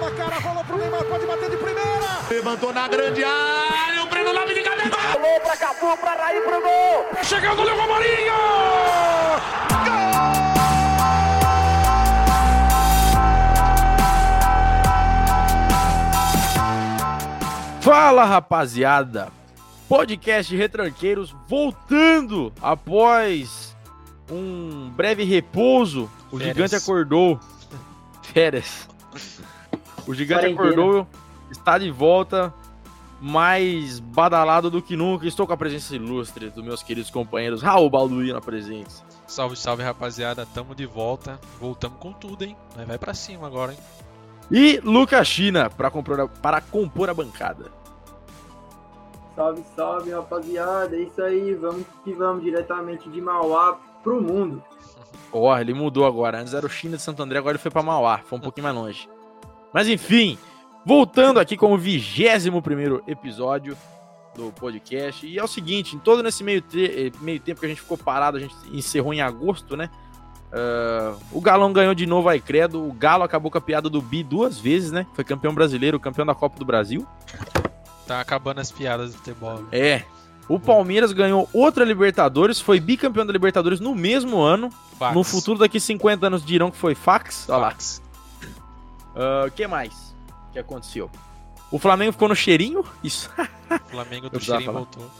na cara, rolou pro Neymar, pode bater de primeira. Levantou na grande área, o Breno Lopes de cabeça. Alô pra Cafu, pra Raí, pro gol. Chegou o goleiro Romarinho. Fala rapaziada, podcast Retranqueiros voltando após um breve repouso. O Férias. gigante acordou. Férias. O gigante Quarentena. acordou, está de volta, mais badalado do que nunca. Estou com a presença ilustre dos meus queridos companheiros Raul Balduino presente. Salve, salve rapaziada, tamo de volta. Voltamos com tudo, hein? Vai pra cima agora, hein? E Lucas China para compor, a- para compor a bancada. Salve, salve, rapaziada. É isso aí, vamos que vamos diretamente de Mauá pro mundo. Ó, ele mudou agora. Antes era o China de Santo André, agora ele foi pra Mauá. Foi um pouquinho mais longe. Mas enfim, voltando aqui com o 21 primeiro episódio do podcast. E é o seguinte, em todo nesse meio, eh, meio tempo que a gente ficou parado, a gente encerrou em agosto, né? Ah, o Galão ganhou de novo a Credo. O Galo acabou com a piada do Bi duas vezes, né? Foi campeão brasileiro, campeão da Copa do Brasil. Tá acabando as piadas do futebol. né? É. O Palmeiras ganhou outra Libertadores, foi bicampeão da Libertadores no mesmo ano. Fax. No futuro, daqui 50 anos, dirão que foi fax. Olha lá. O que mais que aconteceu? O Flamengo ficou no cheirinho? Isso. Flamengo Eu do Cheirinho falar. voltou.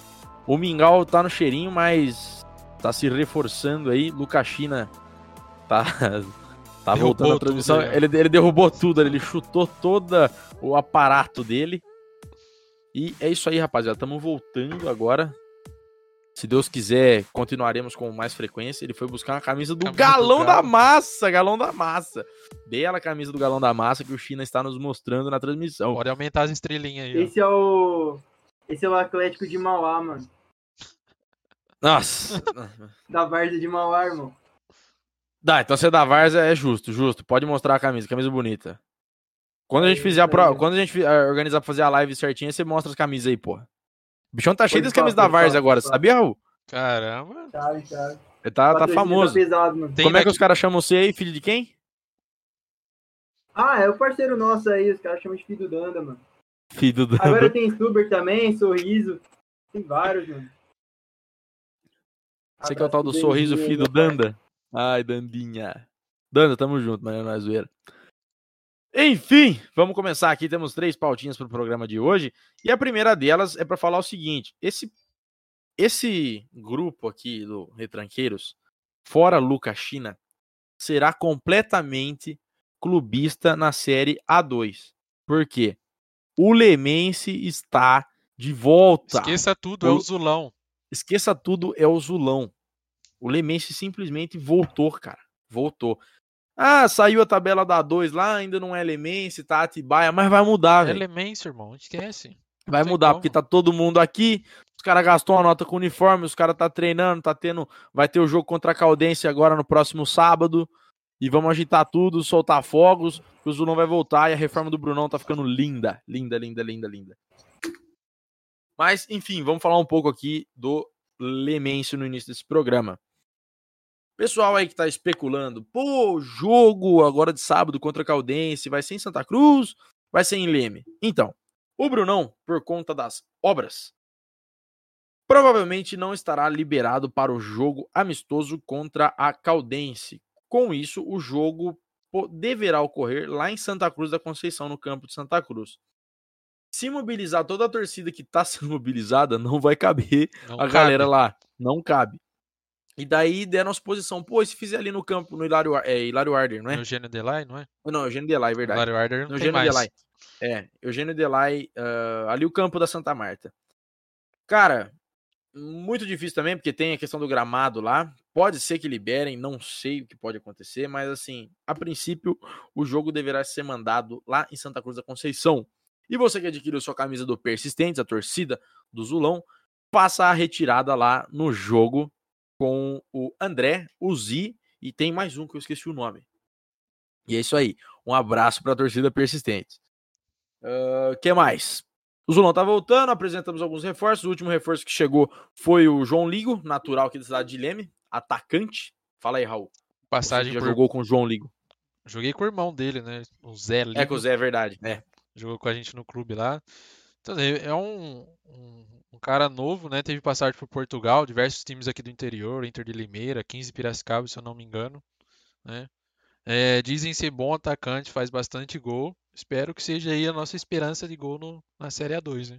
O Mingau tá no cheirinho, mas tá se reforçando aí. Lucas China tá, tá Derrubou voltando a tudo, transmissão. né? Ele, ele derrubou tudo, ele chutou todo o aparato dele. E é isso aí, rapaziada. Estamos voltando agora. Se Deus quiser, continuaremos com mais frequência. Ele foi buscar uma camisa do Camisa do Galão da Galo. Massa. Galão da Massa. Bela camisa do Galão da Massa que o China está nos mostrando na transmissão. Pode aumentar as estrelinhas aí, ó. Esse é o. Esse é o Atlético de Mauá, mano. Nossa. Da Várzea de Mauá, irmão. Dá, então você da Varza é justo, justo. Pode mostrar a camisa, camisa bonita. Quando a gente É fizer a pro... quando a gente organizar pra fazer a live certinha, você mostra as camisas aí, porra. O bichão tá cheio das camisas da falar, agora, sabia, Raul? Caramba. Sabe, sabe. Ele tá, tá Patrocínio famoso. pesado, mano. Tem Como é que os caras chamam você aí, filho de quem? Ah, é o parceiro nosso aí, os caras chamam de filho do Danda, mano. Filho do... Agora tem Stuber também, Sorriso. Tem vários, mano. Você que é o tal do sorriso, filho do. Danda. Ai, Dandinha. Danda, tamo junto, mas não é zoeira. Enfim, vamos começar aqui. Temos três pautinhas pro programa de hoje. E a primeira delas é pra falar o seguinte: esse, esse grupo aqui do Retranqueiros, fora Lucas China, será completamente clubista na série A2. Por quê? O Lemense está de volta. Esqueça tudo, é O- o Zulão. Esqueça tudo, é o Zulão. O Lemense simplesmente voltou, cara. Voltou. Ah, saiu a tabela da 2 lá, ainda não é Lemense, tá Atibaia, mas vai mudar, velho. Elemento, irmão. Esquece. Vai mudar, como. porque tá todo mundo aqui. Os caras gastou uma nota com uniforme, os caras tá treinando, tá tendo. Vai ter o jogo contra a Caldense agora no próximo sábado. E vamos agitar tudo, soltar fogos, que o Zulão vai voltar e a reforma do Brunão tá ficando linda. Linda, linda, linda, linda. Mas, enfim, vamos falar um pouco aqui do Lemêncio no início desse programa. Pessoal aí que tá especulando, pô, jogo agora de sábado contra a Caldense vai ser em Santa Cruz, vai ser em Leme. Então, o Brunão, por conta das obras, provavelmente não estará liberado para o jogo amistoso contra a Caldense. Com isso, o jogo deverá ocorrer lá em Santa Cruz da Conceição, no campo de Santa Cruz. Se mobilizar toda a torcida que está sendo mobilizada, não vai caber Não a cabe. galera lá. Não cabe. E daí deram a posição, pô, e se fizer ali no campo, no Hilário, é, Hilário Arder, não é? Eugênio Delay, não é? Não, Eugênio Delay, é verdade. Mário Arder não No tem Eugênio mais. Delay. É, Eugênio Delay, ah, ali o campo da Santa Marta. Cara, muito difícil também, porque tem a questão do gramado lá. Pode ser que liberem, não sei o que pode acontecer, mas assim, a princípio, o jogo deverá ser mandado lá em Santa Cruz da Conceição. E você que adquiriu sua camisa do Persistentes, a torcida do Zulão, passa a retirada lá no jogo com o André, o Zi e tem mais um que eu esqueci o nome. E é isso aí. Um abraço para a torcida persistente. O que mais? O Zulão tá voltando, apresentamos alguns reforços. O último reforço que chegou foi o João Ligo, natural aqui da cidade de Leme, atacante. Fala aí, Raul. Você Passagem que já por jogou com o João Ligo. Joguei com o irmão dele, né? O Zé É Lima. com o Zé, é verdade. É. Jogou com a gente no clube lá. Então, é é um, um, um cara novo, né? Teve passagem por Portugal, diversos times aqui do interior, Inter de Limeira, 15 Piracicaba, se eu não me engano, né? É, dizem ser bom atacante, faz bastante gol. Espero que seja aí a nossa esperança de gol no- na Série A2, né?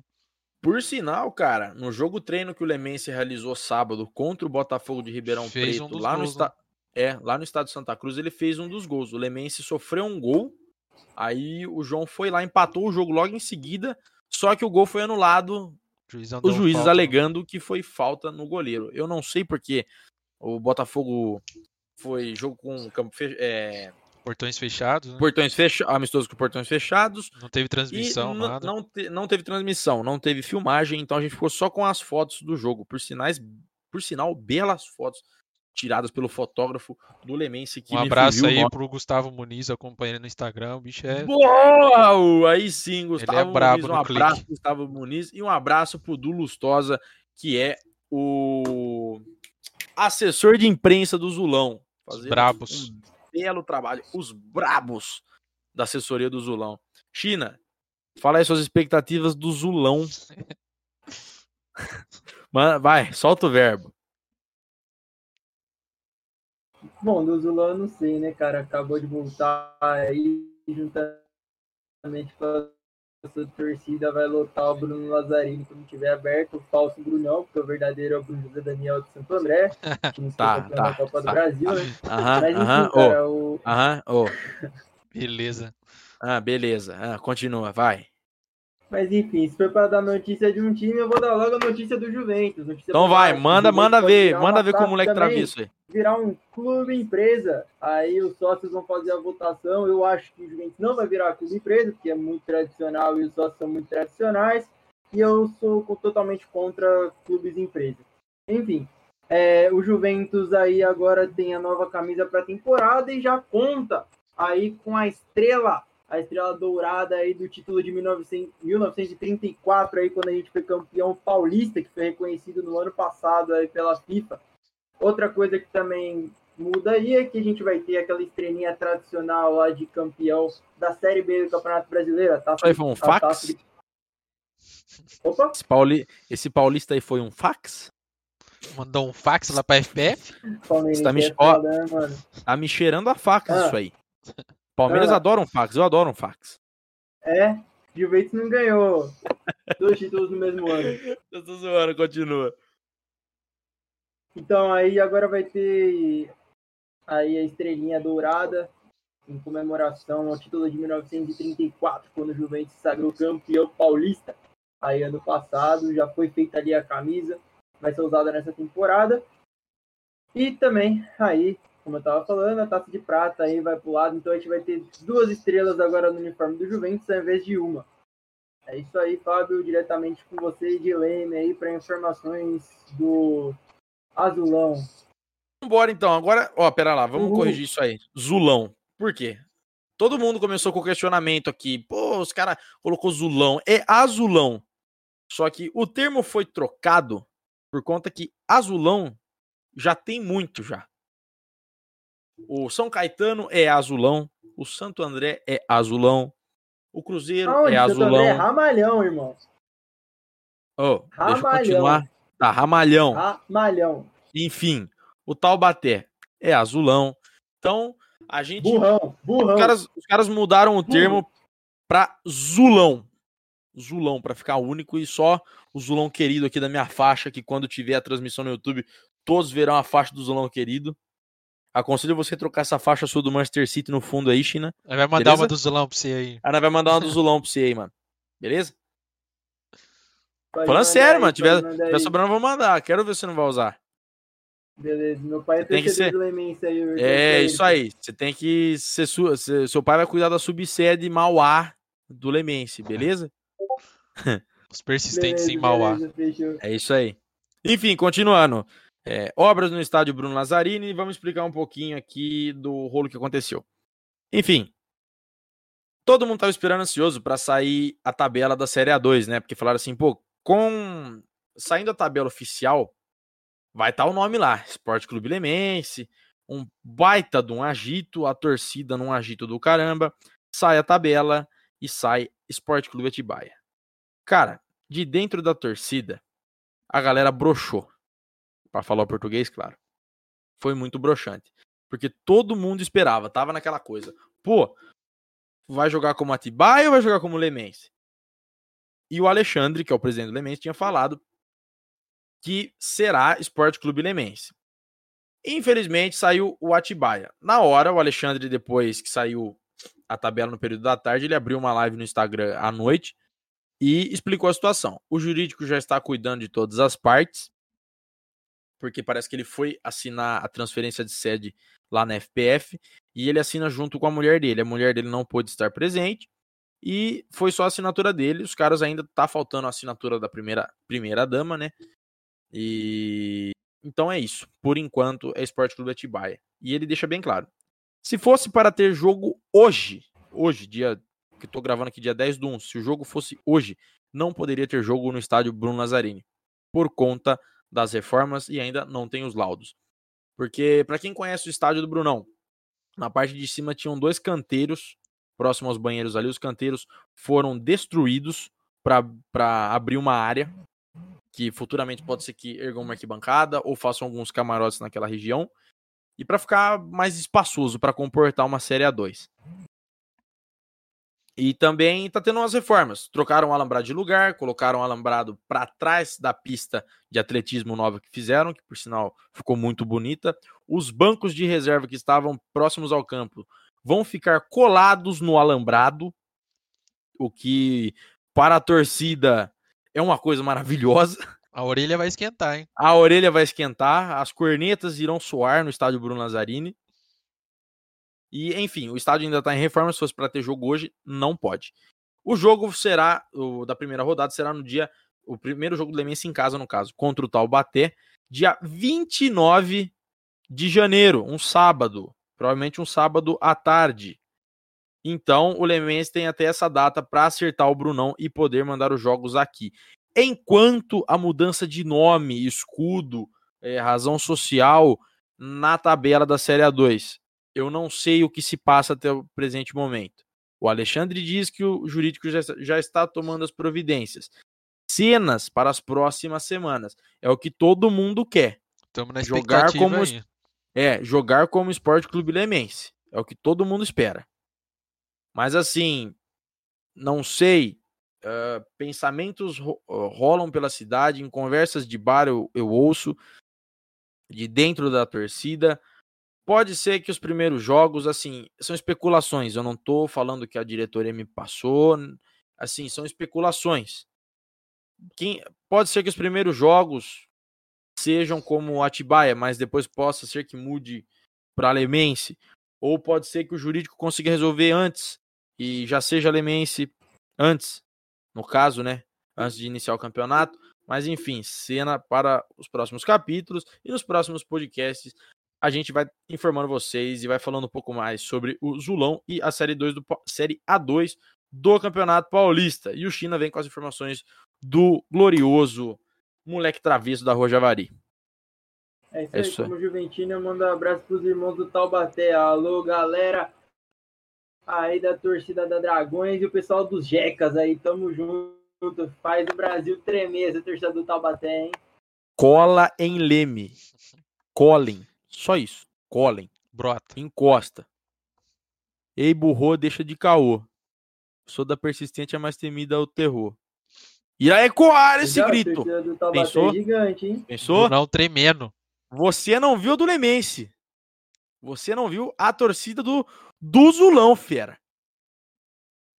Por sinal, cara, no jogo treino que o Lemense realizou sábado contra o Botafogo de Ribeirão Fez Preto, um lá, no gols, esta... é, lá no estado de Santa Cruz, ele fez um dos gols. O Lemense sofreu um gol, aí o João foi lá, empatou o jogo logo em seguida, só que o gol foi anulado, os juízes falta, né? alegando que foi falta no goleiro. Eu não sei porque o Botafogo foi jogo com campo é, Portões fechados, né? portões fechados, amistoso com portões fechados, Não teve transmissão, nada. não, te- não teve transmissão, não teve filmagem, então a gente ficou só com as fotos do jogo. Por sinais, por sinal, belas fotos tiradas pelo fotógrafo do Lemense que Um abraço aí pro Gustavo Muniz, acompanhando no Instagram. O bicho é. Boa! Aí sim, Gustavo brabo Muniz, um abraço clique. Gustavo Muniz e um abraço pro Du Lustosa, que é o assessor de imprensa do Zulão. Fazendo brabos. Um belo trabalho. Os brabos da assessoria do Zulão. China, fala aí suas expectativas do Zulão. Mano, vai, solta o verbo. Bom, do Zulão eu não sei, né, cara? Acabou de voltar aí, juntamente com a sua torcida, vai lotar o Bruno Lazzarini quando tiver aberto, o falso Brunão, porque o verdadeiro é o Bruno José Daniel de Santo André, que não Tá, tá, da Copa tá, do Brasil, né? Aham, Mas enfim, aham, cara, o... aham, ô. Beleza. Ah, beleza. Ah, continua, vai. Mas enfim, se for para dar notícia de um time, eu vou dar logo a notícia do Juventus. Notícia Então vai, manda, manda ver, manda ver como o moleque também, travessa aí. Virar um clube empresa. Aí os sócios vão fazer a votação. Eu acho que o Juventus não vai virar clube empresa, porque é muito tradicional e os sócios são muito tradicionais. E eu sou totalmente contra clubes empresa. Enfim, é, o Juventus aí agora tem a nova camisa para a temporada e já conta aí com a estrela a estrela dourada aí do título de 1900 1934 aí quando a gente foi campeão paulista que foi reconhecido no ano passado aí pela FIFA. Outra coisa que também muda aí é que a gente vai ter aquela estrelinha tradicional lá de campeão da Série B do Campeonato Brasileiro. Isso aí foi um taça fax? de- Opa, Esse, pauli... Esse paulista aí foi um fax? Mandou um fax lá pra FPF. Palmeiras Você tá me- é ó. né? Tá me cheirando a fax Ah. isso aí. Palmeiras Ah. adoram fax, eu adoro um fax. É, Juventus não ganhou dois títulos no mesmo ano. Eu tô zoando, continua. Então aí agora vai ter aí a estrelinha dourada em comemoração ao título de 1934, quando o Juventus sagrou campeão paulista. Aí ano passado já foi feita ali a camisa, vai ser usada nessa temporada. E também aí, como eu tava falando, a taça de prata aí vai pro lado, então a gente vai ter duas estrelas agora no uniforme do Juventus ao invés de uma. É isso aí, Fábio, diretamente com você de Leme aí para informações do Azulão. Vambora então, agora, ó, pera lá, vamos Uhul. corrigir isso aí. Zulão. Por quê? Todo mundo começou com o questionamento aqui. Pô, os caras colocou Zulão. É azulão. Só que o termo foi trocado por conta que azulão já tem muito já. O São Caetano é azulão. O Santo André é azulão. O Cruzeiro é André? azulão. Ramalhão, irmão. Oh, deixa eu Ramalhão. continuar. Tá, Ramalhão. Ramalhão. Enfim, o Taubaté é azulão. Então, a gente. Burrão. Burrão. Os caras, os caras mudaram o termo pra Zulão. Zulão, pra ficar único e só o Zulão querido aqui da minha faixa, que quando tiver a transmissão no YouTube, todos verão a faixa do Zulão querido. Aconselho você trocar essa faixa sua do Manchester City no fundo aí, China. Aí vai mandar Beleza? uma do Zulão pra você aí. A Ana vai mandar uma do Zulão pra você aí, mano. Beleza? Pode Falando sério, aí, mano. Tiver, tiver sobrando, eu vou mandar. Quero ver se você não vai usar. Beleza. Meu pai é Tem que ser- do Lemense aí. É isso aí. Você tem que ser su... se- seu pai vai cuidar da subsede Mauá do Lemense, beleza? Os persistentes Beleza, em Mauá. beleza. É isso aí. Enfim, continuando. É, obras no estádio Bruno Lazzarini. Vamos explicar um pouquinho aqui do rolo que aconteceu. Enfim, todo mundo estava esperando ansioso para sair a tabela da Série A2, né? Porque falaram assim, pô, com saindo a tabela oficial, vai estar o nome lá, Esporte Clube Lemense, um baita de um agito, a torcida num agito do caramba, sai a tabela e sai Esporte Clube Atibaia. Cara, de dentro da torcida, a galera broxou. Para falar o português, claro. Foi muito broxante. Porque todo mundo esperava, tava naquela coisa. Pô, vai jogar como Atibaia ou vai jogar como Lemense? E o Alexandre, que é o presidente do Lemense, tinha falado que será Esporte Clube Lemense. Infelizmente saiu o Atibaia. Na hora, o Alexandre, depois que saiu a tabela no período da tarde, ele abriu uma live no Instagram à noite e explicou a situação. O jurídico já está cuidando de todas as partes, porque parece que ele foi assinar a transferência de sede lá na FPF e ele assina junto com a mulher dele. A mulher dele não pôde estar presente e foi só a assinatura dele. Os caras ainda tá faltando a assinatura da primeira primeira dama, né? E então é isso. Por enquanto é Esporte Clube Atibaia. E ele deixa bem claro. Se fosse para ter jogo hoje, hoje, dia que estou gravando aqui, dia 10 do 1, se o jogo fosse hoje, não poderia ter jogo no estádio Bruno Lazzarini. Por conta das reformas e ainda não tem os laudos. Porque, para quem conhece o estádio do Brunão, na parte de cima tinham dois canteiros, próximo aos banheiros ali. Os canteiros foram destruídos para abrir uma área que futuramente pode ser que ergam uma arquibancada ou façam alguns camarotes naquela região. E para ficar mais espaçoso para comportar uma Série A2. E também tá tendo umas reformas. Trocaram o alambrado de lugar, colocaram o alambrado para trás da pista de atletismo nova que fizeram, que por sinal ficou muito bonita. Os bancos de reserva que estavam próximos ao campo vão ficar colados no alambrado, o que para a torcida é uma coisa maravilhosa. A orelha vai esquentar, hein? A orelha vai esquentar, as cornetas irão soar no estádio Bruno Lazzarini. E, enfim, o estádio ainda está em reforma. Se fosse para ter jogo hoje, não pode. O jogo será, o da primeira rodada, será no dia. O primeiro jogo do Lemense em casa, no caso, contra o Taubaté, dia 29 de janeiro, um sábado. Provavelmente um sábado à tarde. Então, o Lemense tem até essa data para acertar o Brunão e poder mandar os jogos aqui. Enquanto a mudança de nome, escudo, é, razão social na tabela da Série A2, eu não sei o que se passa até o presente momento. O Alexandre diz que o jurídico já, já está tomando as providências. Cenas para as próximas semanas. É o que todo mundo quer. Estamos na jogar como aí. É, jogar como Esporte Clube Lemense. É o que todo mundo espera. Mas assim, não sei. Uh, pensamentos ro rolam pela cidade, em conversas de bar eu, eu ouço, de dentro da torcida. Pode ser que os primeiros jogos, assim, são especulações. Eu não tô falando que a diretoria me passou. Assim, são especulações. Quem, pode ser que os primeiros jogos sejam como Atibaia, mas depois possa ser que mude para Alemense. Ou pode ser que o jurídico consiga resolver antes e já seja Lemense antes, no caso, né? Antes de iniciar o campeonato. Mas enfim, cena para os próximos capítulos e nos próximos podcasts a gente vai informando vocês e vai falando um pouco mais sobre o Zulão e a série 2 do série A2 do Campeonato Paulista. E o China vem com as informações do glorioso moleque travesso da Rua Javari. É isso aí, é isso. como Juventina, manda um abraço pros irmãos do Taubaté. Alô, galera! aí da torcida da Dragões e o pessoal dos Jecas aí, tamo junto. Faz o Brasil tremer essa torcida do Taubaté, hein? Cola em Leme. Colhem. Só isso. Colhem. Brota. Encosta. Ei, burro, deixa de caô. Sou da persistente, é mais temida ao terror. Irá ecoar esse Já, grito. Pensou? É gigante, hein? Pensou? Não tremendo. Você não viu do Lemense. Você não viu a torcida do, do Zulão, fera.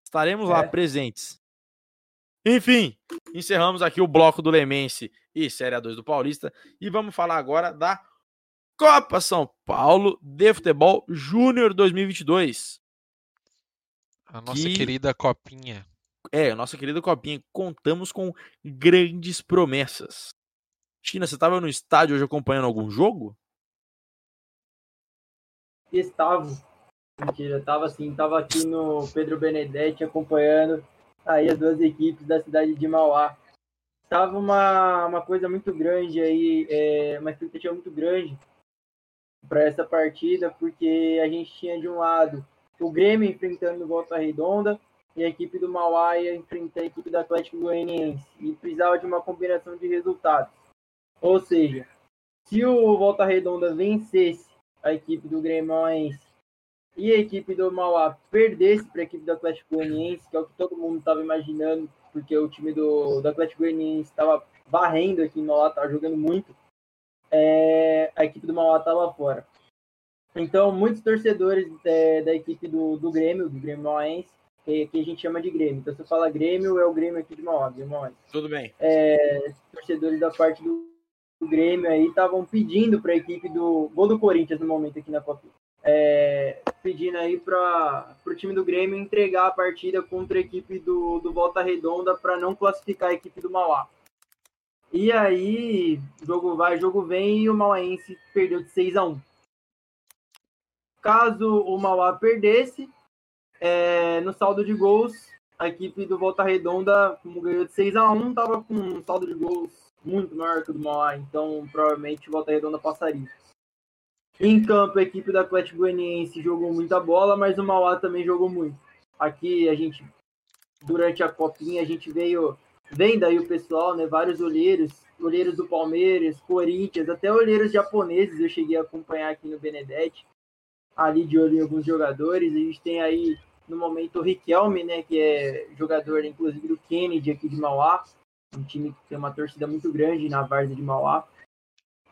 Estaremos é. lá presentes. Enfim, encerramos aqui o bloco do Lemense e Série A2 do Paulista. E vamos falar agora da Copa São Paulo de Futebol Júnior 2022. A nossa que... querida Copinha. É, a nossa querida Copinha. Contamos com grandes promessas. China, você estava no estádio hoje acompanhando algum jogo? Estava. Mentira, tava assim, tava aqui no Pedro Benedetti acompanhando aí as duas equipes da cidade de Mauá. Tava uma, uma coisa muito grande aí, é, uma expectativa muito grande para essa partida, porque a gente tinha de um lado o Grêmio enfrentando o Volta Redonda e a equipe do Mauá ia enfrentar a equipe do Atlético Goianiense e precisava de uma combinação de resultados. Ou seja, se o Volta Redonda vencesse a equipe do Grêmio e a equipe do Mauá perdesse para a equipe do Atlético Goianiense, que é o que todo mundo estava imaginando, porque o time do, do Atlético Goianiense estava varrendo aqui em Mauá, estava jogando muito, é, a equipe do Mauá estava fora. Então, muitos torcedores é, da equipe do, do Grêmio, do Grêmio Mauáense, que, que, a gente chama de Grêmio. Então, se eu falar Grêmio, é o Grêmio aqui de Mauá, Grêmio Mauáense. Tudo bem. É, torcedores da parte do, do Grêmio aí estavam pedindo para a equipe do gol do Corinthians no momento aqui na Copa. É, pedindo aí para o time do Grêmio entregar a partida contra a equipe do, do Volta Redonda para não classificar a equipe do Mauá. E aí, jogo vai, jogo vem e o Mauaense perdeu de 6 a 1 Caso o Mauá perdesse, é, no saldo de gols, a equipe do Volta Redonda, como ganhou de 6 a 1 estava com um saldo de gols muito maior que o do Mauá, então provavelmente o Volta Redonda passaria. Em campo, a equipe do Atlético Goianiense jogou muita bola, mas o Mauá também jogou muito. Aqui a gente, durante a copinha, a gente veio vendo aí o pessoal, né? Vários olheiros, olheiros do Palmeiras, Corinthians, até olheiros japoneses eu cheguei a acompanhar aqui no Benedetti ali de olho em alguns jogadores. A gente tem aí, no momento, o Riquelme, né, que é jogador, inclusive, do Kennedy aqui de Mauá, um time que tem uma torcida muito grande na Várzea de Mauá.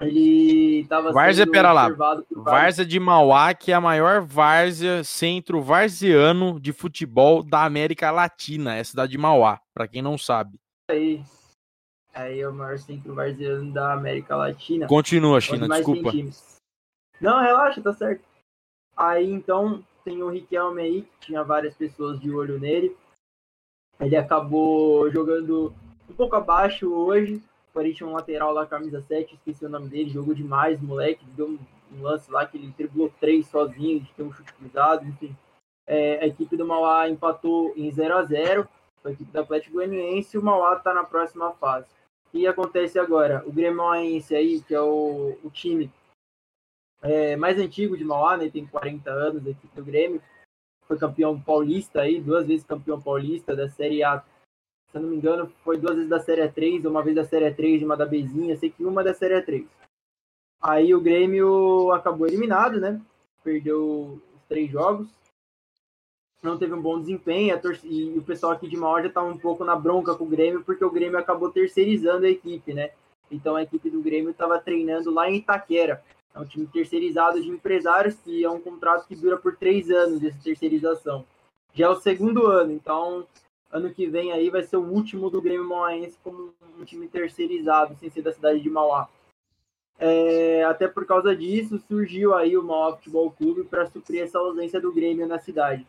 Ele estava Várzea, pera lá. Várzea de Mauá, que é a maior várzea centro varziano de futebol da América Latina, é a cidade de Mauá, para quem não sabe. Aí, aí é o maior centro varziano da América Latina. Continua, China, desculpa. Não, relaxa, tá certo. Aí então tem o Riquelme aí, que tinha várias pessoas de olho nele. Ele acabou jogando um pouco abaixo hoje. Tinha um lateral lá, camisa 7, esqueci o nome dele, jogou demais, moleque. Deu um, um lance lá que ele driblou três sozinho, de ter um chute cruzado, enfim. É, a equipe do Mauá empatou em 0 a 0 a equipe do Atlético Goianiense e o Mauá está na próxima fase. O que acontece agora? O Grêmio aí, que é o, o time é, mais antigo de Mauá, né? Tem 40 anos aqui do Grêmio. Foi campeão paulista aí, duas vezes campeão paulista da Série A. Se eu não me engano, foi duas vezes da Série A3, uma vez da Série A3 e uma da Bezinha, sei que uma da Série A3. Aí o Grêmio acabou eliminado, né? Perdeu os três jogos. Não teve um bom desempenho. E o pessoal aqui de Mauá já estava um pouco na bronca com o Grêmio, porque o Grêmio acabou terceirizando a equipe, né? Então a equipe do Grêmio estava treinando lá em Itaquera. É um time terceirizado de empresários, que é um contrato que dura por três anos, essa terceirização. Já é o segundo ano, então ano que vem aí vai ser o último do Grêmio Mauaense como um time terceirizado, sem ser da cidade de Mauá. É, até por causa disso, surgiu aí o Mauá Futebol Clube para suprir essa ausência do Grêmio na cidade.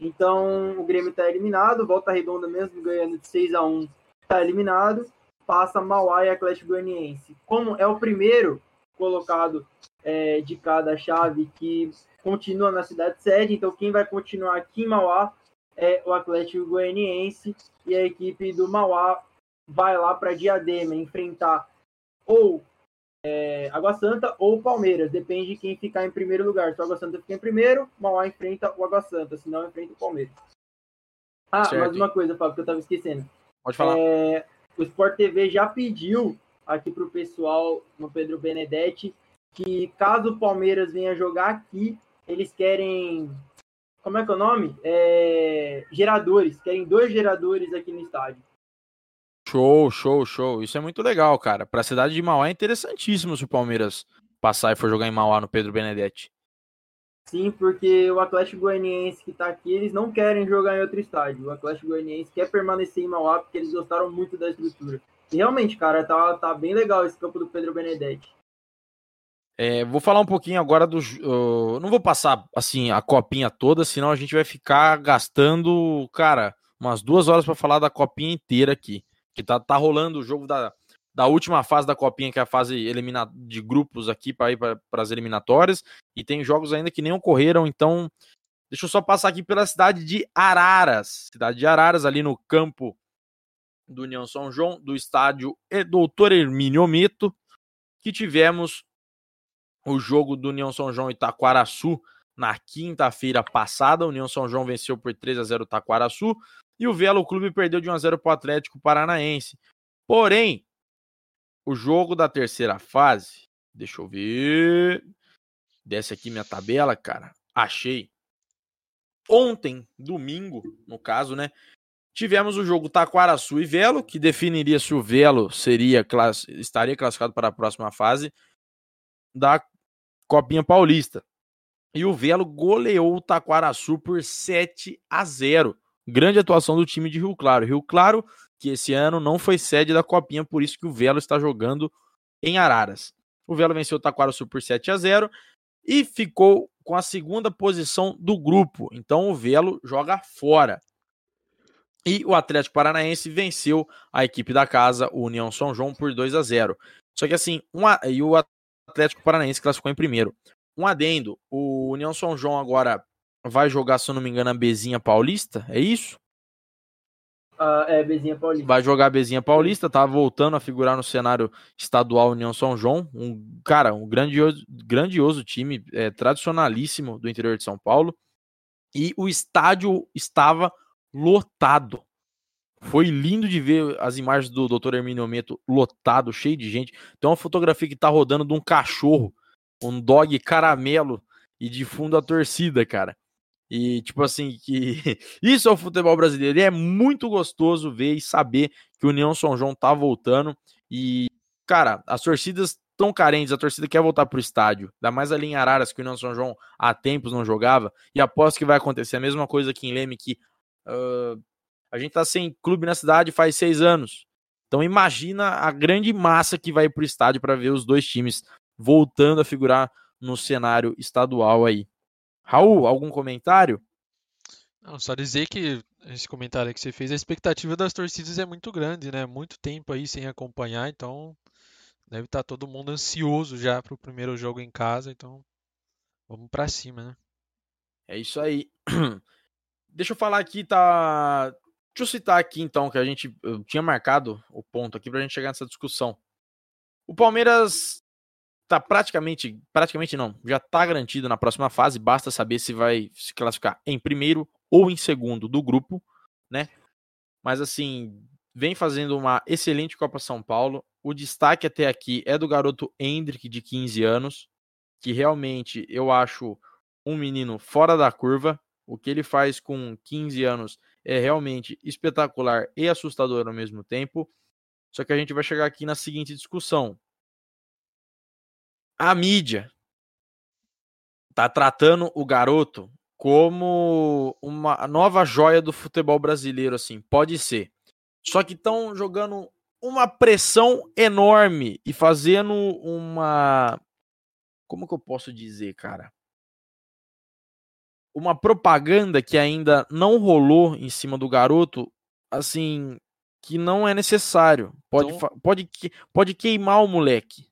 Então, o Grêmio está eliminado, volta redonda mesmo, ganhando de 6 a 1 está eliminado, passa Mauá e Atlético Goianiense. Como é o primeiro colocado é, de cada chave que continua na cidade sede. Então, quem vai continuar aqui em Mauá é o Atlético Goianiense e a equipe do Mauá vai lá para Diadema enfrentar ou é, Água Santa ou Palmeiras, depende de quem ficar em primeiro lugar. Se o Água Santa ficar em primeiro, Mauá enfrenta o Água Santa, se não enfrenta o Palmeiras. Ah, certo. mais uma coisa, Fábio, que eu estava esquecendo. Pode falar. É, o Sport TV já pediu aqui para o pessoal no Pedro Benedetti que caso o Palmeiras venha jogar aqui, eles querem. Como é que é o nome? É, geradores. Querem dois geradores aqui no estádio. Show, show, show. Isso é muito legal, cara. Para a cidade de Mauá é interessantíssimo se o Palmeiras passar e for jogar em Mauá no Pedro Benedetti. Sim, porque o Atlético Goianiense que está aqui, eles não querem jogar em outro estádio. O Atlético Goianiense quer permanecer em Mauá porque eles gostaram muito da estrutura. E realmente, cara, tá, tá bem legal esse campo do Pedro Benedetti. É, vou falar um pouquinho agora do. Uh, não vou passar assim a copinha toda, senão a gente vai ficar gastando, cara, umas duas horas para falar da copinha inteira aqui. Que tá, tá rolando o jogo da, da última fase da copinha, que é a fase de grupos aqui para ir para as eliminatórias. E tem jogos ainda que nem ocorreram, então. Deixa eu só passar aqui pela cidade de Araras. Cidade de Araras, ali no campo do União São João, do estádio Doutor Hermínio Mito, que tivemos o jogo do União São João e Taquaraçu na quinta-feira passada. O União São João venceu por 3 a 0 o Taquaraçu e o Velo Clube perdeu de 1 a 0 para o Atlético Paranaense. Porém, o jogo da terceira fase, deixa eu ver. Desce aqui minha tabela, cara. Achei. Ontem, domingo, no caso, né? Tivemos o jogo Taquaraçu e Velo, que definiria se o Velo seria class... estaria classificado para a próxima fase da Copinha Paulista. E o Velo goleou o Taquaraçu por 7 a 0. Grande atuação do time de Rio Claro. Rio Claro, que esse ano não foi sede da Copinha, por isso que o Velo está jogando em Araras. O Velo venceu o Taquaraçu por 7 a 0 e ficou com a segunda posição do grupo. Então o Velo joga fora. E o Atlético Paranaense venceu a equipe da casa, o União São João, por 2 a 0. Só que assim, e o Atlético Paranaense classificou em primeiro. Um adendo, o União São João agora vai jogar, se eu não me engano, a Bezinha Paulista, é isso? Uh, é, Bezinha Paulista. Vai jogar a Bezinha Paulista, tá voltando a figurar no cenário estadual União São João. Um, cara, um grandioso, grandioso time, é, tradicionalíssimo do interior de São Paulo. E o estádio estava lotado. Foi lindo de ver as imagens do Dr. Hermínio Meto lotado, cheio de gente. Tem uma fotografia que tá rodando de um cachorro, um dog caramelo, e de fundo a torcida, cara. E, tipo assim, que isso é o futebol brasileiro. E é muito gostoso ver e saber que o União São João tá voltando. E, cara, as torcidas tão carentes, a torcida quer voltar pro estádio. Ainda mais ali em Araras, que o União São João há tempos não jogava. E aposto que vai acontecer a mesma coisa aqui em Leme, que uh, a gente tá sem clube na cidade faz seis anos. Então imagina a grande massa que vai pro estádio para ver os dois times voltando a figurar no cenário estadual aí. Raul, algum comentário? Não, só dizer que esse comentário que você fez, a expectativa das torcidas é muito grande, né? Muito tempo aí sem acompanhar, então deve estar tá todo mundo ansioso já para o primeiro jogo em casa, então vamos para cima, né? É isso aí. Deixa eu falar aqui, tá? Deixa eu citar aqui então que a gente eu tinha marcado o ponto aqui para a gente chegar nessa discussão. O Palmeiras tá praticamente, praticamente não, já tá garantido na próxima fase, basta saber se vai se classificar em primeiro ou em segundo do grupo, né? Mas assim, vem fazendo uma excelente Copa São Paulo. O destaque até aqui é do garoto Hendrick, de 15 anos, que realmente eu acho um menino fora da curva. O que ele faz com 15 anos é realmente espetacular e assustador ao mesmo tempo. Só que a gente vai chegar aqui na seguinte discussão a mídia tá tratando o garoto como uma nova joia do futebol brasileiro, assim, pode ser. Só que estão jogando uma pressão enorme e fazendo uma. Como que eu posso dizer, cara? Uma propaganda que ainda não rolou em cima do garoto, assim, que não é necessário. Pode, então... pode, pode queimar o moleque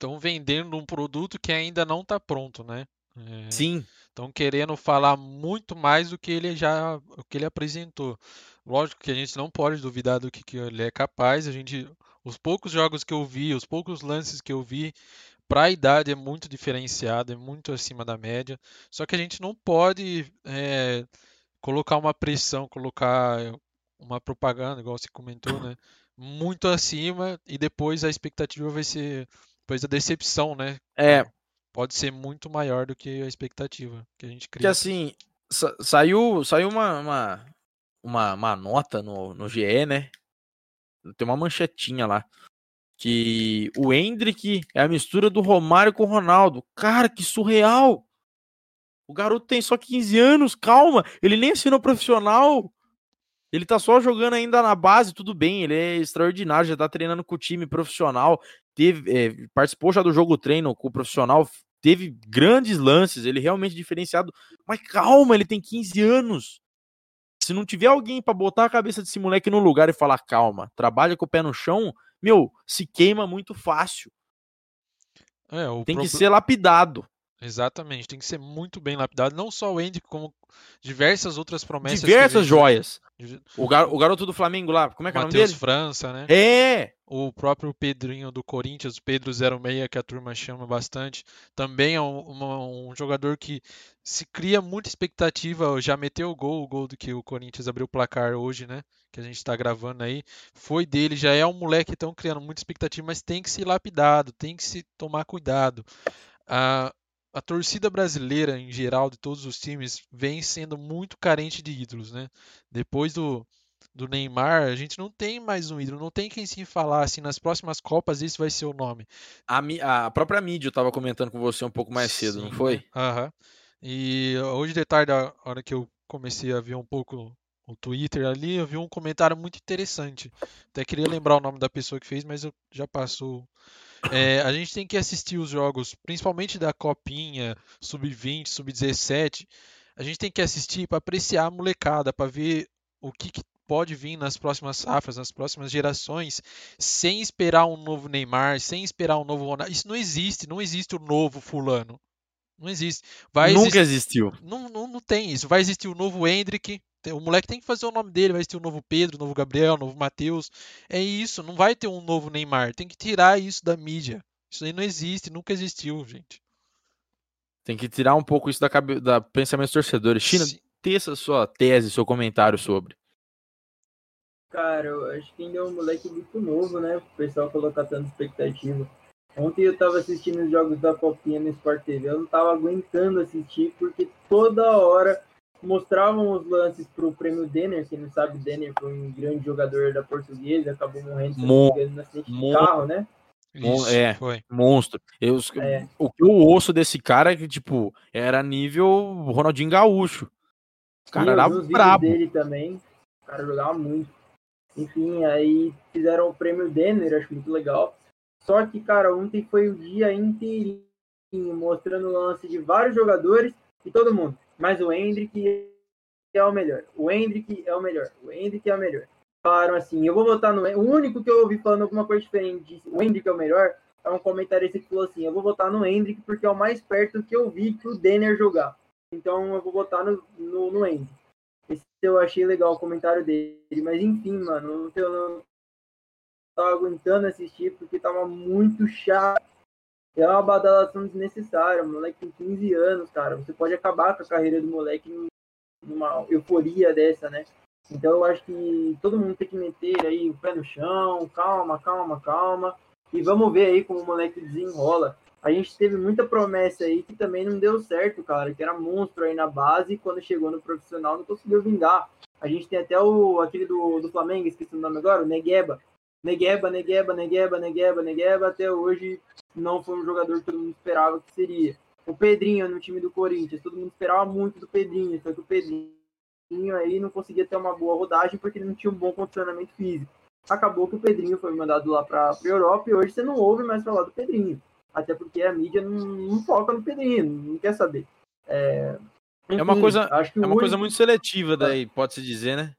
estão vendendo um produto que ainda não está pronto, né? É, Sim. Estão querendo falar muito mais do que ele já, o que ele apresentou. Lógico que a gente não pode duvidar do que, que ele é capaz. A gente, os poucos jogos que eu vi, os poucos lances que eu vi, para a idade é muito diferenciado, é muito acima da média. Só que a gente não pode é, colocar uma pressão, colocar uma propaganda, igual você comentou, né? Muito acima e depois a expectativa vai ser depois a decepção, né? É. Pode ser muito maior do que a expectativa que a gente cria. Que assim, sa saiu, saiu uma, uma, uma, uma, nota no, no GE, né? Tem uma manchetinha lá. Que o Hendrick é a mistura do Romário com o Ronaldo. Cara, que surreal! O garoto tem só 15 anos, calma. Ele nem assinou profissional. Ele tá só jogando ainda na base, tudo bem. Ele é extraordinário, já tá treinando com o time profissional teve, é, participou já do jogo treino com o profissional, teve grandes lances, ele realmente diferenciado. Mas calma, ele tem 15 anos. Se não tiver alguém para botar a cabeça desse moleque no lugar e falar calma, trabalha com o pé no chão, meu, se queima muito fácil. É, tem que ser lapidado. Exatamente, tem que ser muito bem lapidado. Não só o Andy, como diversas outras promessas. Diversas joias. O, gar o, garoto do Flamengo lá, como é que é o nome dele? França, né? É! O próprio Pedrinho do Corinthians, o Pedro 06, que a turma chama bastante. Também é um, uma, um jogador que se cria muita expectativa. Já meteu o gol, o gol do que o Corinthians abriu o placar hoje, né? Que a gente está gravando aí. Foi dele, já é um moleque que estão criando muita expectativa, mas tem que ser lapidado, tem que se tomar cuidado. Ah, a torcida brasileira, em geral, de todos os times, vem sendo muito carente de ídolos, né? Depois do, do Neymar, a gente não tem mais um ídolo, não tem quem se falar assim, nas próximas Copas esse vai ser o nome. A, a própria mídia estava comentando com você um pouco mais cedo, Sim, não foi? Aham. Uhum. E hoje de tarde, a hora que eu comecei a ver um pouco o Twitter ali, eu vi um comentário muito interessante. Até queria lembrar o nome da pessoa que fez, mas eu, já passou é, a gente tem que assistir os jogos, principalmente da Copinha, Sub-20, Sub-17. A gente tem que assistir para apreciar a molecada, para ver o que, que, pode vir nas próximas safras, nas próximas gerações, sem esperar um novo Neymar, sem esperar um novo Ronaldo. Isso não existe, não existe o novo fulano. Não existe. Vai Nunca existiu. Não, não, não tem isso. Vai existir o novo Hendrick, o moleque tem que fazer o nome dele, vai ter o um novo Pedro, o um novo Gabriel, o um novo Matheus. É isso, não vai ter um novo Neymar. Tem que tirar isso da mídia. Isso aí não existe, nunca existiu, gente. Tem que tirar um pouco isso da, cabe... da pensamento dos torcedores. China, teça sua tese, seu comentário sobre. Cara, eu acho que ainda é um moleque muito novo, né? O pessoal colocar tanta expectativa. Ontem eu tava assistindo os jogos da Copinha no Sport TV. Eu não tava aguentando assistir porque toda hora mostravam os lances para o prêmio Denner, quem não sabe, Denner foi um grande jogador da portuguesa, acabou morrendo Mon no acidente de carro, né? Isso, é, foi. monstro. Eu, é. O que eu ouço desse cara é que, tipo, era nível Ronaldinho Gaúcho. O cara Sim, era brabo. dele também, o cara jogava muito. Enfim, aí fizeram o prêmio Denner, acho muito legal. Só que, cara, ontem foi o dia inteirinho mostrando o lance de vários jogadores e todo mundo mas o Hendrick é o melhor. O Hendrick é o melhor. O Hendrick é o melhor. Falaram assim, eu vou votar no... O único que eu ouvi falando alguma coisa diferente, o Hendrick é o melhor, é um comentarista que falou assim, eu vou votar no Hendrick porque é o mais perto que eu vi que o Denner jogar. Então eu vou votar no, no, no Hendrick. Esse eu achei legal o comentário dele. Mas enfim, mano, eu não tava aguentando assistir porque tava muito chato é uma badalação desnecessária. Moleque tem 15 anos, cara. Você pode acabar com a carreira do moleque numa euforia dessa, né? Então eu acho que todo mundo tem que meter aí o pé no chão, calma, calma, calma. E vamos ver aí como o moleque desenrola. A gente teve muita promessa aí que também não deu certo, cara, que era monstro aí na base e quando chegou no profissional não conseguiu vingar. A gente tem até o aquele do, do Flamengo, esqueci o nome agora, o Negueba. Negueba, Negueba, Negueba, Negueba, Negueba, até hoje não foi um jogador que todo mundo esperava que seria. O Pedrinho no time do Corinthians, todo mundo esperava muito do Pedrinho, só que o Pedrinho aí não conseguia ter uma boa rodagem porque ele não tinha um bom condicionamento físico. Acabou que o Pedrinho foi mandado lá para a Europa e hoje você não ouve mais falar do Pedrinho. Até porque a mídia não, não foca no Pedrinho, não quer saber. É, enfim, é uma coisa, é uma coisa muito seletiva daí, pode-se dizer, né?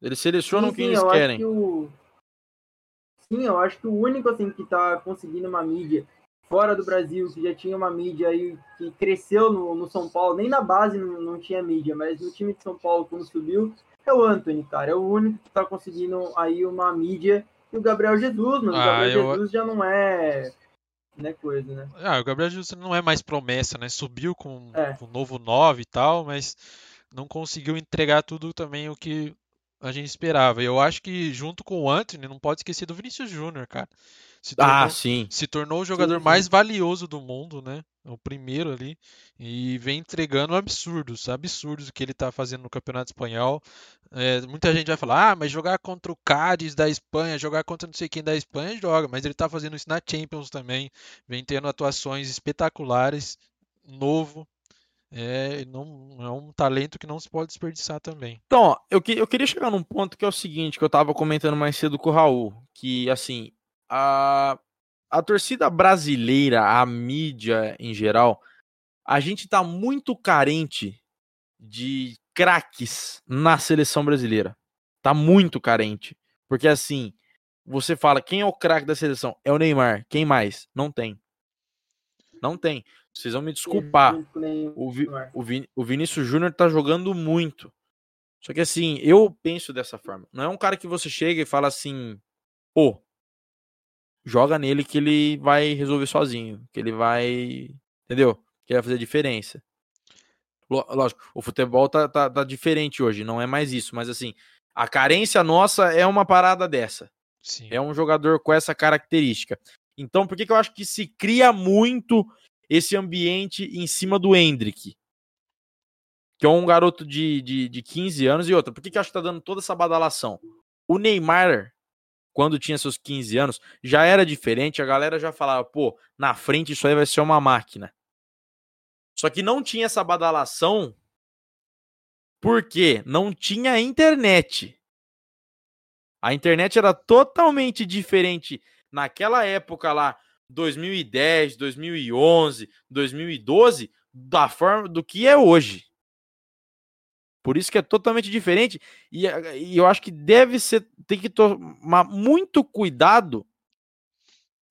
Eles selecionam sim, sim, quem eles querem. Que o, sim, eu acho que o único assim que está conseguindo uma mídia fora do Brasil, que já tinha uma mídia aí que cresceu no, no São Paulo, nem na base não, não, tinha mídia, mas no time de São Paulo, quando subiu, é o Anthony, cara. É o único que está conseguindo aí uma mídia. E o Gabriel Jesus, mas ah, o Gabriel eu... Jesus já não é. Né, coisa, né? Ah, o Gabriel Jesus não é mais promessa, né? Subiu com é. o novo 9 e tal, mas não conseguiu entregar tudo também o que a gente esperava. Eu acho que junto com o Anthony, não pode esquecer do Vinícius Júnior, cara. Se tornou, ah, sim. Se tornou o jogador sim, sim. mais valioso do mundo, né? O primeiro ali. E vem entregando absurdos, absurdos que ele tá fazendo no Campeonato Espanhol. É, muita gente vai falar, ah, mas jogar contra o Cádiz da Espanha, jogar contra não sei quem da Espanha, joga. Mas ele tá fazendo isso na Champions também. Vem tendo atuações espetaculares, novo, é, não, é um talento que não se pode desperdiçar também. Então, eu, que, eu queria chegar num ponto que é o seguinte, que eu tava comentando mais cedo com o Raul, que assim, a, a torcida brasileira, a mídia em geral, a gente tá muito carente de craques na seleção brasileira. Tá muito carente. Porque assim, você fala, quem é o craque da seleção? É o Neymar. Quem mais? Não tem. Não tem. Vocês vão me desculpar. o Vi- o, Vin- o Vinícius Júnior tá jogando muito. Só que assim, eu penso dessa forma. Não é um cara que você chega e fala assim, pô, joga nele que ele vai resolver sozinho. Que ele vai. Entendeu? Que ele vai fazer diferença. Lo- Lógico, o futebol tá, tá, tá diferente hoje, não é mais isso. Mas assim, a carência nossa é uma parada dessa. Sim. É um jogador com essa característica. Então, por que, que eu acho que se cria muito esse ambiente em cima do Hendrick? Que é um garoto de, de, de 15 anos e outra. Por que, que eu acho que tá dando toda essa badalação? O Neymar, quando tinha seus 15 anos, já era diferente. A galera já falava, pô, na frente isso aí vai ser uma máquina. Só que não tinha essa badalação porque não tinha internet. A internet era totalmente diferente naquela época lá, 2010, 2011, 2012, da forma do que é hoje. Por isso que é totalmente diferente e, e eu acho que deve ser tem que tomar muito cuidado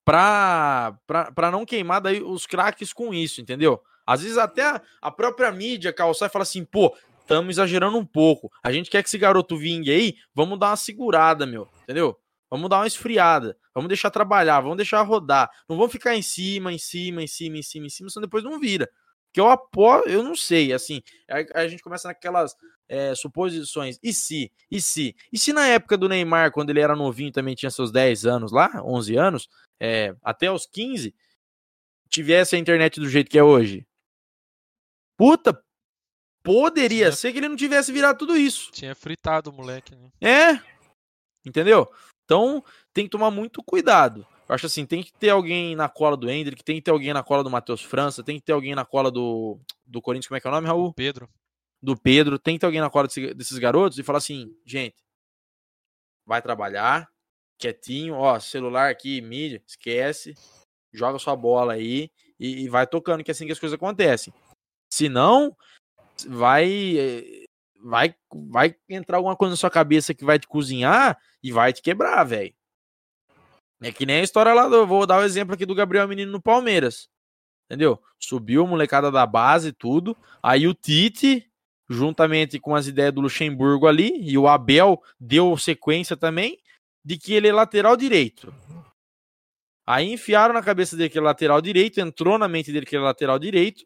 para não queimar daí os craques com isso, entendeu? Às vezes até a, a própria mídia calçar e fala assim, pô, estamos exagerando um pouco. A gente quer que esse garoto vingue aí, vamos dar uma segurada, meu, entendeu? Vamos dar uma esfriada, vamos deixar trabalhar, vamos deixar rodar. Não vamos ficar em cima, em cima, em cima, em cima, em cima, senão depois não vira. Porque eu apoio, eu não sei, assim, a, a gente começa naquelas é, suposições. E se? E se? E se na época do Neymar, quando ele era novinho, também tinha seus 10 anos lá, 11 anos, é, até os 15, tivesse a internet do jeito que é hoje? Puta, poderia Tinha- ser que ele não tivesse virado tudo isso. Tinha fritado o moleque, né? É. Entendeu? Então, tem que tomar muito cuidado. Eu acho assim, tem que ter alguém na cola do Hendrick, tem que ter alguém na cola do Matheus França, tem que ter alguém na cola do, do Corinthians, como é que é o nome, Raul? Pedro. Do Pedro, tem que ter alguém na cola desse- desses garotos e falar assim, gente, vai trabalhar, quietinho, ó, celular aqui, mídia, esquece, joga sua bola aí e, e vai tocando, que é assim que as coisas acontecem. Se não, vai, eh, vai, vai entrar alguma coisa na sua cabeça que vai te cozinhar e vai te quebrar, velho. É que nem a história lá, do, vou dar o exemplo aqui do Gabriel Menino no Palmeiras. Entendeu? Subiu a molecada da base e tudo. Aí o Tite, juntamente com as ideias do Luxemburgo ali, e o Abel deu sequência também, de que ele é lateral direito. Aí enfiaram na cabeça dele que é lateral direito, entrou na mente dele que é lateral direito.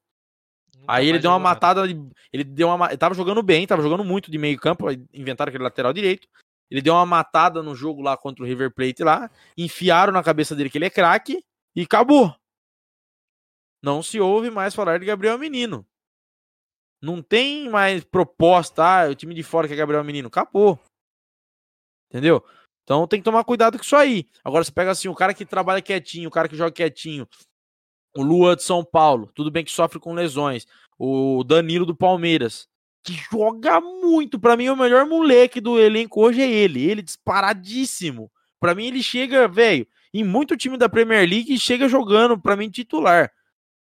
Nunca Aí ele deu uma nada. matada, ele deu uma, ma- ele tava jogando bem, tava jogando muito de meio campo, inventaram aquele lateral direito. Ele deu uma matada no jogo lá contra o River Plate lá, enfiaram na cabeça dele que ele é craque e acabou. Não se ouve mais falar de Gabriel Menino. Não tem mais proposta, ah, o time de fora que é Gabriel Menino, acabou. Entendeu? Então tem que tomar cuidado com isso aí. Agora você pega assim, o cara que trabalha quietinho, o cara que joga quietinho, o Lua de São Paulo, tudo bem que sofre com lesões. O Danilo do Palmeiras, que joga muito. Pra mim, o melhor moleque do elenco hoje é ele. Ele disparadíssimo. Pra mim, ele chega, velho, em muito time da Premier League, chega jogando, pra mim, titular.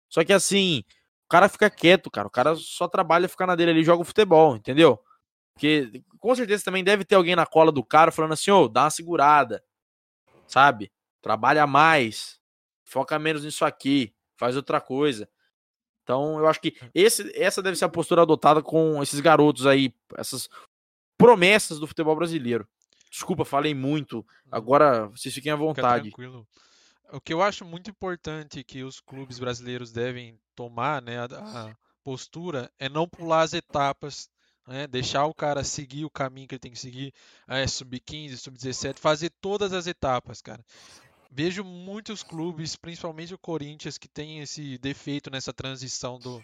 Só que assim, o cara fica quieto, cara. O cara só trabalha ficar na dele ali joga futebol, entendeu? Porque com certeza também deve ter alguém na cola do cara falando assim, ô, dá uma segurada. Sabe? Trabalha mais. Foca menos nisso aqui. Faz outra coisa. Então, eu acho que esse, essa deve ser a postura adotada com esses garotos aí, essas promessas do futebol brasileiro. Desculpa, falei muito. Agora vocês fiquem à Fica vontade. tranquilo. O que eu acho muito importante que os clubes brasileiros devem tomar, né, a, a postura é não pular as etapas, né, deixar o cara seguir o caminho que ele tem que seguir, é, sub-15, sub-17, fazer todas as etapas, cara. Vejo muitos clubes, principalmente o Corinthians, que tem esse defeito nessa transição do,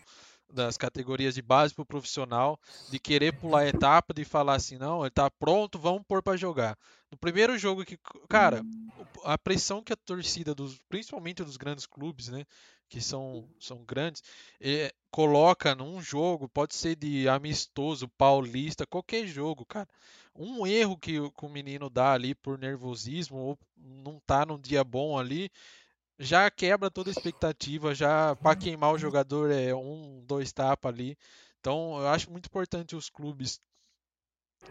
das categorias de base para o profissional, de querer pular a etapa, de falar assim, não, ele tá pronto, vamos pôr para jogar. No primeiro jogo que, cara, a pressão que a torcida dos, principalmente dos grandes clubes, né, que são, são grandes, eh, coloca num jogo, pode ser de amistoso, paulista, qualquer jogo, cara. Um erro que, o- que o menino dá ali por nervosismo ou não tá num dia bom ali, já quebra toda a expectativa, já para queimar o jogador é um, dois tapas ali. Então, eu acho muito importante os clubes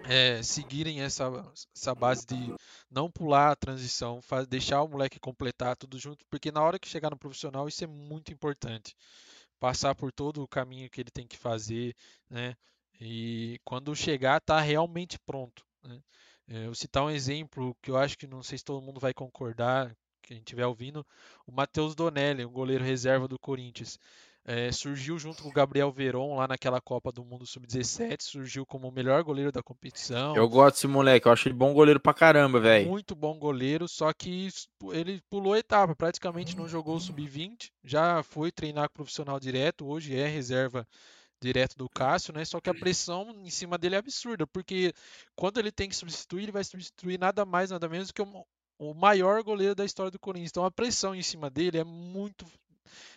é, seguirem essa, essa base de não pular a transição, faz, deixar o moleque completar tudo junto, porque na hora que chegar no profissional isso é muito importante. passar por todo o caminho que ele tem que fazer, né? E quando chegar, tá realmente pronto. Né? É, eu vou citar um exemplo que eu acho que não sei se todo mundo vai concordar, quem estiver ouvindo, o Matheus Donelli, o goleiro reserva do Corinthians. É, surgiu junto com o Gabriel Veron lá naquela Copa do Mundo Sub-17, surgiu como o melhor goleiro da competição. Eu gosto desse moleque, eu acho ele bom goleiro pra caramba, velho. Muito bom goleiro, só que ele pulou etapa, praticamente não jogou o Sub-20, já foi treinar profissional direto, hoje é reserva direto do Cássio, né? Só que a pressão em cima dele é absurda, porque quando ele tem que substituir, ele vai substituir nada mais, nada menos que o, o maior goleiro da história do Corinthians. Então a pressão em cima dele é muito,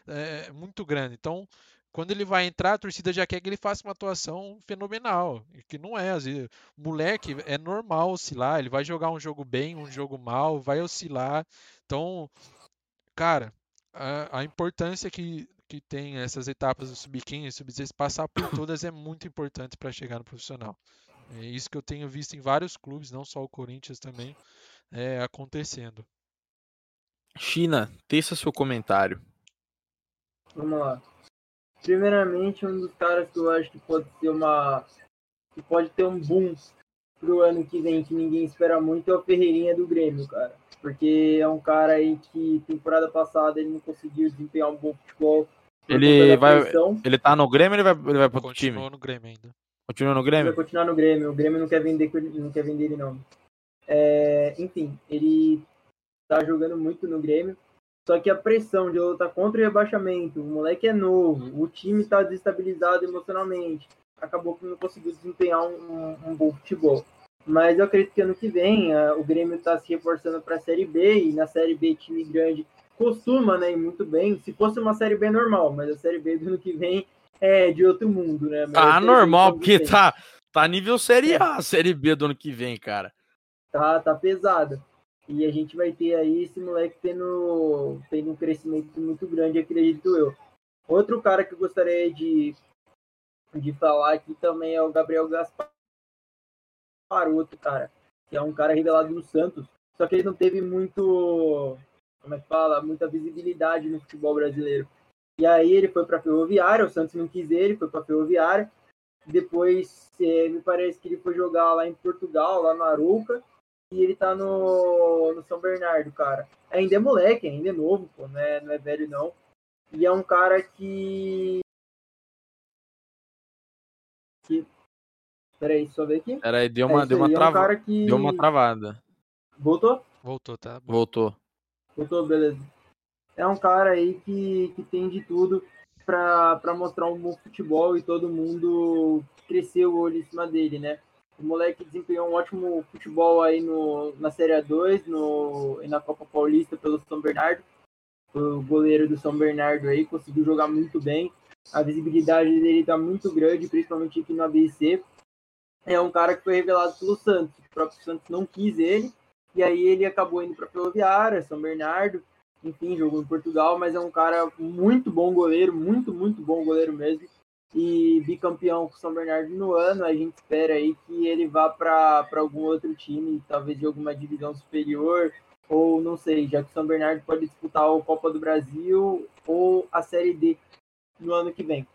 é, muito grande. Então quando ele vai entrar, a torcida já quer que ele faça uma atuação fenomenal, que não é. Às vezes, moleque é normal oscilar, ele vai jogar um jogo bem, um jogo mal, vai oscilar. Então, cara, a, a importância que que tem essas etapas do sub-15 e sub-16, passar por todas é muito importante para chegar no profissional. É isso que eu tenho visto em vários clubes, não só o Corinthians também, é, acontecendo. China, teça seu comentário. Vamos lá. Primeiramente, um dos caras que eu acho que pode ser uma. que pode ter um boom pro ano que vem, que ninguém espera muito, é o Ferreirinha do Grêmio, cara. Porque é um cara aí que temporada passada ele não conseguiu desempenhar um bom futebol ele vai. Ele tá no Grêmio ou ele vai, ele vai pro outro time? Continua no Grêmio ainda. Continua no Grêmio? Ele vai continuar no Grêmio. O Grêmio não quer vender, não quer vender ele, não. É, enfim, ele tá jogando muito no Grêmio. Só que a pressão de lutar contra o rebaixamento, o moleque é novo, o time tá desestabilizado emocionalmente. Acabou que não conseguiu desempenhar um, um, um bom futebol. Mas eu acredito que ano que vem a, o Grêmio está se reforçando para a Série B e na Série B time grande costuma, né, muito bem, se fosse uma Série B normal, mas a Série B do ano que vem é de outro mundo, né? Mas tá normal, porque tá, tá nível Série A, Série B do ano que vem, cara. Tá, tá pesada. E a gente vai ter aí esse moleque tendo, tendo um crescimento muito grande, acredito eu. Outro cara que eu gostaria de, de falar aqui também é o Gabriel Gasparoto, cara. Que é um cara revelado no Santos. Só que ele não teve muito como é que fala, muita visibilidade no futebol brasileiro. E aí ele foi para a Ferroviária, o Santos não quis ele, foi para a Ferroviária. Depois, é, me parece que ele foi jogar lá em Portugal, lá na Arouca, e ele tá no, no São Bernardo, cara. Ainda é moleque, ainda é novo, pô, não é, não é velho não. E é um cara que. que... Peraí, só ver aqui. Peraí, deu uma, é deu, uma trava... é um que... deu uma travada. Voltou? Voltou, tá? Voltou. Doutor, beleza. É um cara aí que, que tem de tudo para mostrar um bom futebol e todo mundo cresceu o olho em cima dele, né? O moleque desempenhou um ótimo futebol aí no, na Série A2 no, e na Copa Paulista pelo São Bernardo. O goleiro do São Bernardo aí conseguiu jogar muito bem. A visibilidade dele tá muito grande, principalmente aqui no ABC. É um cara que foi revelado pelo Santos. O próprio Santos não quis ele, e aí ele acabou indo para Ferroviária, São Bernardo, enfim, jogou em Portugal, mas é um cara muito bom goleiro, muito, muito bom goleiro mesmo. E bicampeão com São Bernardo no ano, a gente espera aí que ele vá para algum outro time, talvez de alguma divisão superior, ou não sei, já que São Bernardo pode disputar a Copa do Brasil ou a Série D no ano que vem.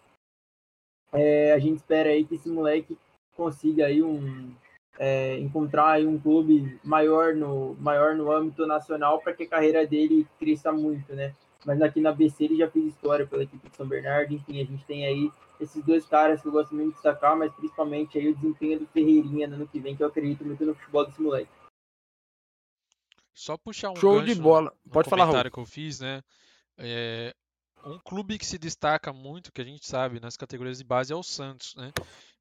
É, a gente espera aí que esse moleque consiga aí um, é, encontrar um clube maior no, maior no âmbito nacional para que a carreira dele cresça muito, né? Mas aqui na BC ele já fez história pela equipe de São Bernardo, enfim, a gente tem aí esses dois caras que eu gosto muito de destacar, mas principalmente aí o desempenho do Ferreirinha no ano que vem, que eu acredito muito no futebol desse moleque. Só puxar um Show de bola. Pode falar, comentário que eu fiz, né? É, um clube que se destaca muito, que a gente sabe, nas categorias de base é o Santos, né?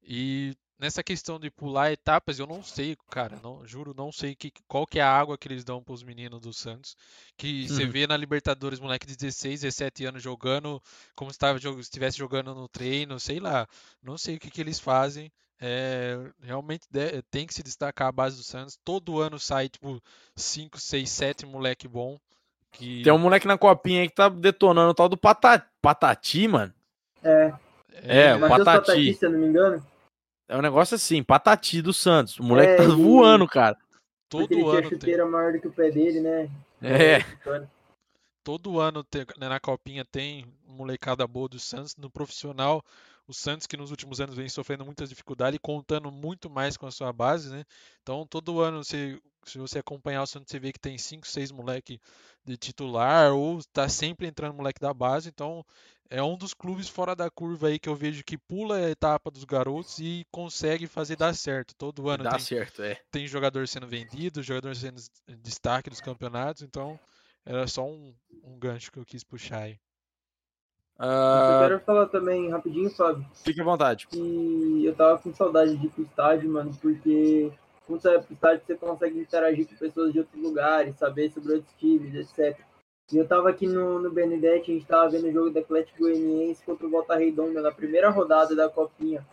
E nessa questão de pular etapas, eu não sei, cara, não, juro, não sei que, qual que é a água que eles dão para os meninos do Santos. Que você uhum. vê na Libertadores, moleque de 16, 17 anos jogando como se estivesse jogando no treino, sei lá. Não sei o que, que eles fazem. É, realmente de, tem que se destacar a base do Santos. Todo ano sai, tipo, 5, 6, 7 moleque bom. Que... Tem um moleque na copinha aí que tá detonando o tal do Patati, Patati mano. É. É, é o Patati. Patati. Se eu não me engano. É um negócio assim, patati do Santos. O moleque é, tá voando, cara. Todo ano. Ele chuteira tem. maior do que o pé dele, né? É. todo ano tem- né, na Copinha tem molecada boa do Santos. No profissional, o Santos que nos últimos anos vem sofrendo muitas dificuldades e contando muito mais com a sua base, né? Então todo ano você, se você acompanhar o Santos, você vê que tem 5, 6 moleque de titular ou tá sempre entrando moleque da base. Então é um dos clubes fora da curva aí que eu vejo que pula a etapa dos garotos e consegue fazer dar certo. Todo ano Dá tem certo, é. tem jogador sendo vendido, jogador sendo des- destaque dos campeonatos, então era só um, um gancho que eu quis puxar aí. Eu Ah, quero falar também rapidinho, Fábio, fique à vontade. que eu tava com saudade de ir pro estádio, mano, porque quando você vai pro estádio você consegue interagir com pessoas de outros lugares, saber sobre outros times, etc. E eu tava aqui no, no Benedetti, a gente tava vendo o jogo do Atlético Goianiense contra o Volta Redonda na primeira rodada da Copinha,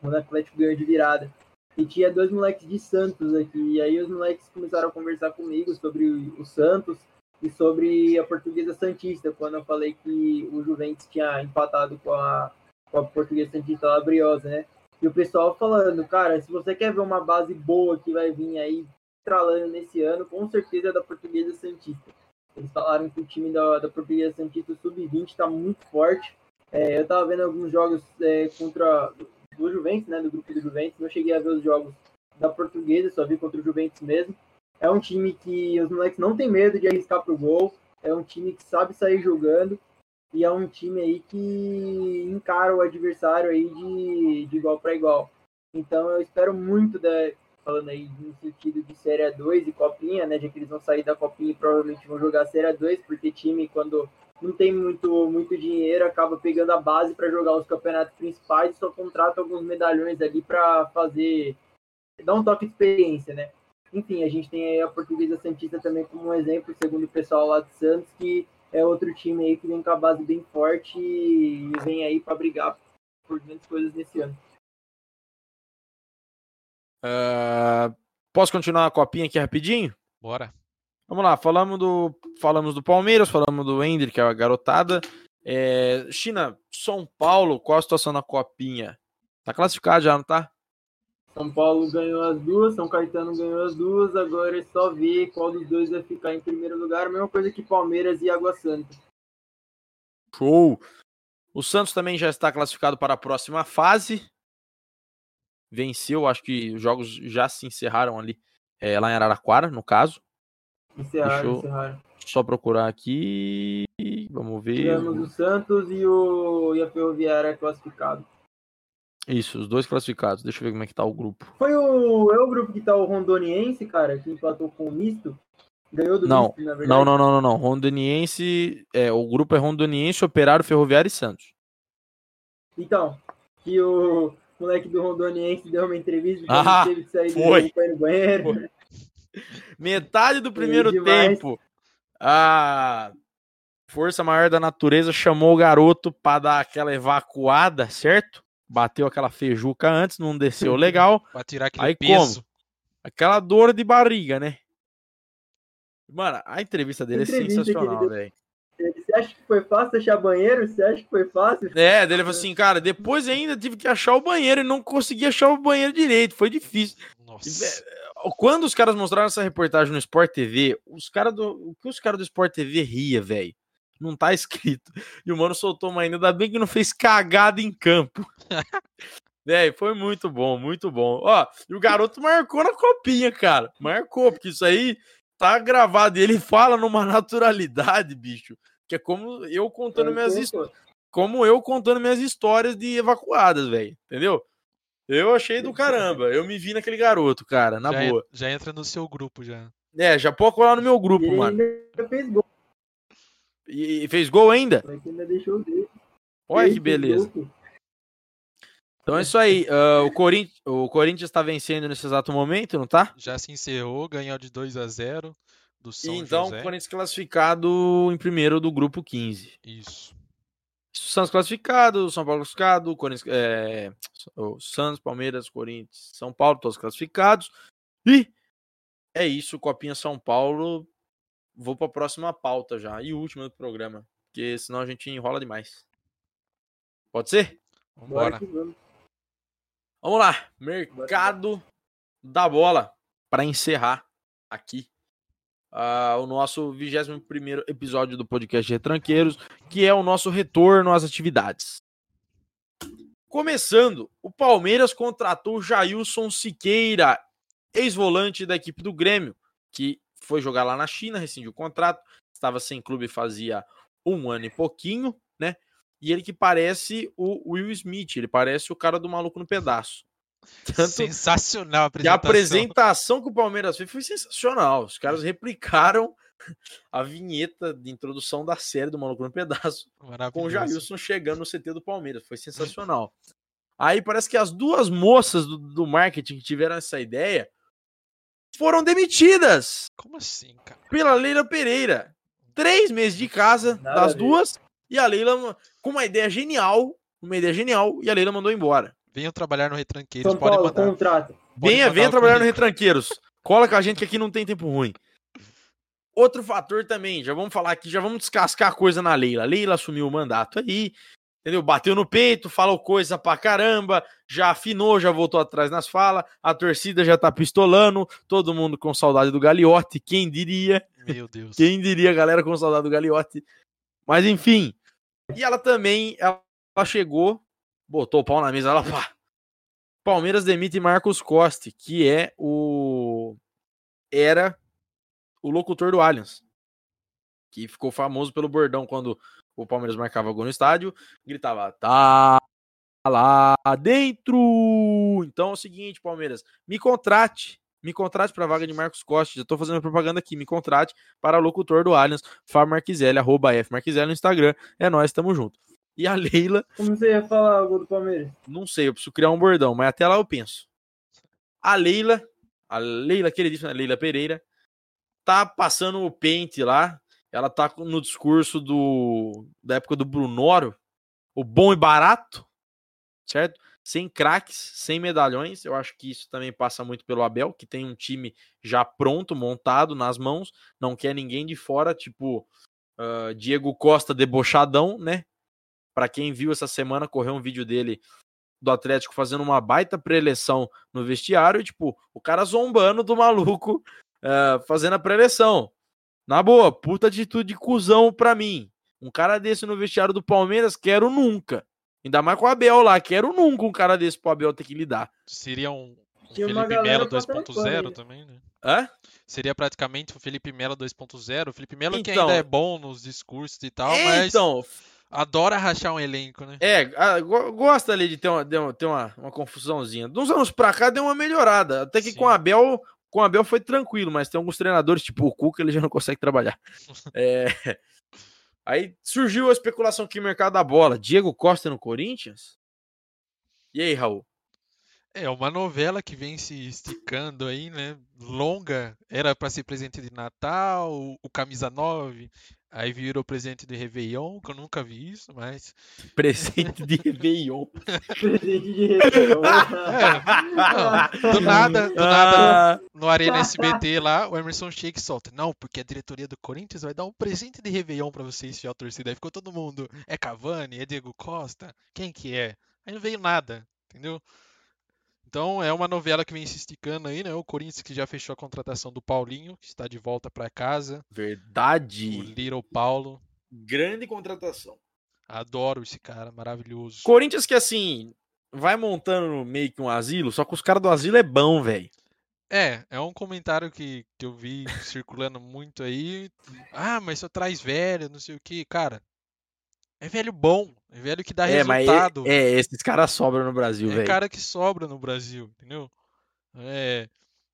quando o Atlético ganhou de virada. E tinha dois moleques de Santos aqui, e aí os moleques começaram a conversar comigo sobre o Santos e sobre a Portuguesa Santista, quando eu falei que o Juventus tinha empatado com a, com a Portuguesa Santista Labriosa, né? E o pessoal falando, cara, se você quer ver uma base boa que vai vir aí tralando nesse ano, com certeza é da Portuguesa Santista. Eles falaram que o time da, da Portuguesa Santista Sub-20 está muito forte. É, eu tava vendo alguns jogos é, contra do Juventus, né, do grupo do Juventus. Não cheguei a ver os jogos da Portuguesa, só vi contra o Juventus mesmo. É um time que os moleques não tem medo de arriscar pro gol. É um time que sabe sair jogando. E é um time aí que encara o adversário aí de, de igual para igual. Então eu espero muito, da, falando aí no sentido de Série 2 e Copinha, né? Já que eles vão sair da Copinha e provavelmente vão jogar Série 2, porque time, quando não tem muito, muito dinheiro, acaba pegando a base para jogar os campeonatos principais e só contrata alguns medalhões ali para fazer. dar um toque de experiência, né? Enfim, a gente tem aí a Portuguesa Santista também como um exemplo, segundo o pessoal lá de Santos, que é outro time aí que vem com a base bem forte e vem aí para brigar por grandes coisas nesse ano. Ah, posso continuar a copinha aqui rapidinho? Bora. Vamos lá, falamos do, falamos do Palmeiras, falamos do Ender, que é a garotada. É, China, São Paulo, qual a situação na copinha? Tá classificado já, não tá? São Paulo ganhou as duas, São Caetano ganhou as duas, agora é só ver qual dos dois vai ficar em primeiro lugar. A mesma coisa que Palmeiras e Água Santa. Show! O Santos também já está classificado para a próxima fase. Venceu, acho que os jogos já se encerraram ali, é, lá em Araraquara, no caso. Encerraram, Deixa eu- encerraram. Só procurar aqui. Vamos ver. Tivemos o Santos e, o, e a Ferroviária classificado. Isso, os dois classificados. Deixa eu ver como é que tá o grupo. Foi o, é o grupo que tá o Rondoniense, cara, que empatou com o Misto. Ganhou do Não, Misto, na verdade. Não, não, não, não, não. Rondoniense. É, o grupo é Rondoniense, Operário, Ferroviário e Santos. Então, que o moleque do Rondoniense deu uma entrevista que Ah, teve que sair do foi. no banheiro. Foi. Metade do primeiro tempo, a força maior da natureza chamou o garoto para dar aquela evacuada, certo? Bateu aquela feijuca antes, não desceu legal. Pra tirar aquele Aí peso. Aquela dor de barriga, né? Mano, a entrevista dele Entrevista é que ele sensacional, velho. Você acha que foi fácil achar banheiro? Você acha que foi fácil? É, dele falou assim, cara, depois ainda tive que achar o banheiro e não consegui achar o banheiro direito, foi difícil. Nossa. Quando os caras mostraram essa reportagem no Sport TV, os caras do. O que os caras do Sport TV ria, velho? Não tá escrito. E o mano soltou uma ainda, ainda bem que não fez cagada em campo. Velho, foi muito bom, muito bom. Ó, e o garoto marcou na copinha, cara. Marcou, porque isso aí tá gravado. E ele fala numa naturalidade, bicho. Que é como eu contando minhas histórias como eu contando minhas histórias de evacuadas, velho. Entendeu? Eu achei do caramba. Eu me vi naquele garoto, cara, na já, en- boa. já entra no seu grupo já. É, já pode colar no meu E grupo, ele mano. ainda fez gol, E, e fez gol ainda? mas ainda deixou dele. Olha Fez, que beleza. gol. Então é isso aí. ah, o, Corin... o Corinthians tá vencendo nesse exato momento, não tá? Já se encerrou, ganhou de 2 a 0 do E São então, José. o Corinthians classificado em primeiro do grupo 15. Isso. Santos classificado, São Paulo classificado, Corinthians, é, Santos, Palmeiras, Corinthians, São Paulo, todos classificados. E é isso, Copinha São Paulo. Vou para a próxima pauta já e última do programa, porque senão a gente enrola demais. Pode ser? Bora Vambora. vamos. Lá, mercado da bola para encerrar aqui ah, o nosso 21 episódio do podcast Retranqueiros, que é o nosso retorno às atividades. Começando, o Palmeiras contratou Jailson Siqueira, ex-volante da equipe do Grêmio, que foi jogar lá na China, rescindiu o contrato, estava sem clube fazia um ano e pouquinho, né? E ele que parece o Will Smith, ele parece o cara do maluco no pedaço. Tanto sensacional a apresentação. E a apresentação que o Palmeiras fez foi sensacional. Os caras replicaram a vinheta de introdução da série do Maluco no Pedaço com o Jailson chegando no CT do Palmeiras. Foi sensacional. Aí parece que as duas moças do, do marketing que tiveram essa ideia foram demitidas. Como assim, cara? Pela Leila Pereira. Três meses de casa Nada das duas e a Leila com uma ideia genial, uma ideia genial, e a Leila mandou embora. Venham trabalhar no Retranqueiros, São Paulo, mandar. Contrato. Venha, venha trabalhar no Retranqueiros. Cola com a gente que aqui não tem tempo ruim. Outro fator também, já vamos falar aqui, já vamos descascar a coisa na Leila. A Leila assumiu o mandato aí, entendeu? Bateu no peito, falou coisa pra caramba, já afinou, já voltou atrás nas falas, a torcida já tá pistolando, todo mundo com saudade do Gagliotti, quem diria? Meu Deus. Quem diria, galera com saudade do Gagliotti. Mas enfim, e ela também, ela chegou, botou o pau na mesa, ela pá. Palmeiras demite Marcos Costa, que é o era o locutor do Allianz, que ficou famoso pelo bordão quando o Palmeiras marcava gol no estádio, gritava: "Tá lá dentro". Então é o seguinte, Palmeiras, me contrate me contrate para a vaga de Marcos Costa. Já estou fazendo propaganda aqui. Me contrate para locutor do Allianz, Fábio Marquiselli, arroba F Marquiselli no Instagram. É nós, tamo junto. E a Leila. Como você ia falar algo do Palmeiras? Não sei, eu preciso criar um bordão, mas até lá eu penso. A Leila, a Leila, queridíssima Leila Pereira, tá passando o pente lá. Ela tá no discurso do da época do Brunoro, o bom e barato, certo? sem craques, sem medalhões. Eu acho que isso também passa muito pelo Abel, que tem um time já pronto, montado nas mãos, não quer ninguém de fora, tipo uh, Diego Costa debochadão, né? Para quem viu essa semana, correu um vídeo dele do Atlético fazendo uma baita preleção no vestiário, e, tipo, o cara zombando do maluco uh, fazendo a preleção. Na boa, puta atitude de cuzão pra mim. Um cara desse no vestiário do Palmeiras, quero nunca. Ainda mais com o Abel lá. Quero nunca um cara desse pro Abel ter que lidar. Seria um, um Felipe Melo 2.0 também, né? Hã? Seria praticamente o Felipe Melo 2.0. O Felipe Melo então, que ainda é bom nos discursos e tal, é, mas então, adora rachar um elenco, né? É, gosta ali de ter uma, de uma, ter uma, uma confusãozinha. De uns anos pra cá deu uma melhorada. Até que Sim. com o Abel, com o Abel foi tranquilo, mas tem alguns treinadores, tipo o Cuca, ele já não consegue trabalhar. é, Aí surgiu a especulação aqui no mercado da bola. Diego Costa no Corinthians? E aí, Raul? É uma novela que vem se esticando aí, né? Longa. Era para ser presente de Natal, o Camisa 9. Aí virou presente de Réveillon, que eu nunca vi isso, mas. Presente de Réveillon. presente de Réveillon. É, não, do nada, do nada, ah. no Arena SBT lá, o Emerson Sheik solta. Não, porque a diretoria do Corinthians vai dar um presente de Réveillon pra vocês, a torcida. Aí ficou todo mundo. É Cavani? É Diego Costa? Quem que é? Aí não veio nada, entendeu? Então é uma novela que vem se esticando aí, né? O Corinthians que já fechou a contratação do Paulinho, que está de volta para casa. Verdade. O Little Paulo. Grande contratação. Adoro esse cara, maravilhoso. Corinthians que assim vai montando meio que um asilo, só que os caras do asilo é bom, velho. É, é um comentário que, que eu vi circulando muito aí. Ah, mas só traz velho, não sei o que. Cara, é velho bom, é velho que dá é, resultado. Mas é, é, esses caras sobram no Brasil, velho. É cara que sobra no Brasil, entendeu? É,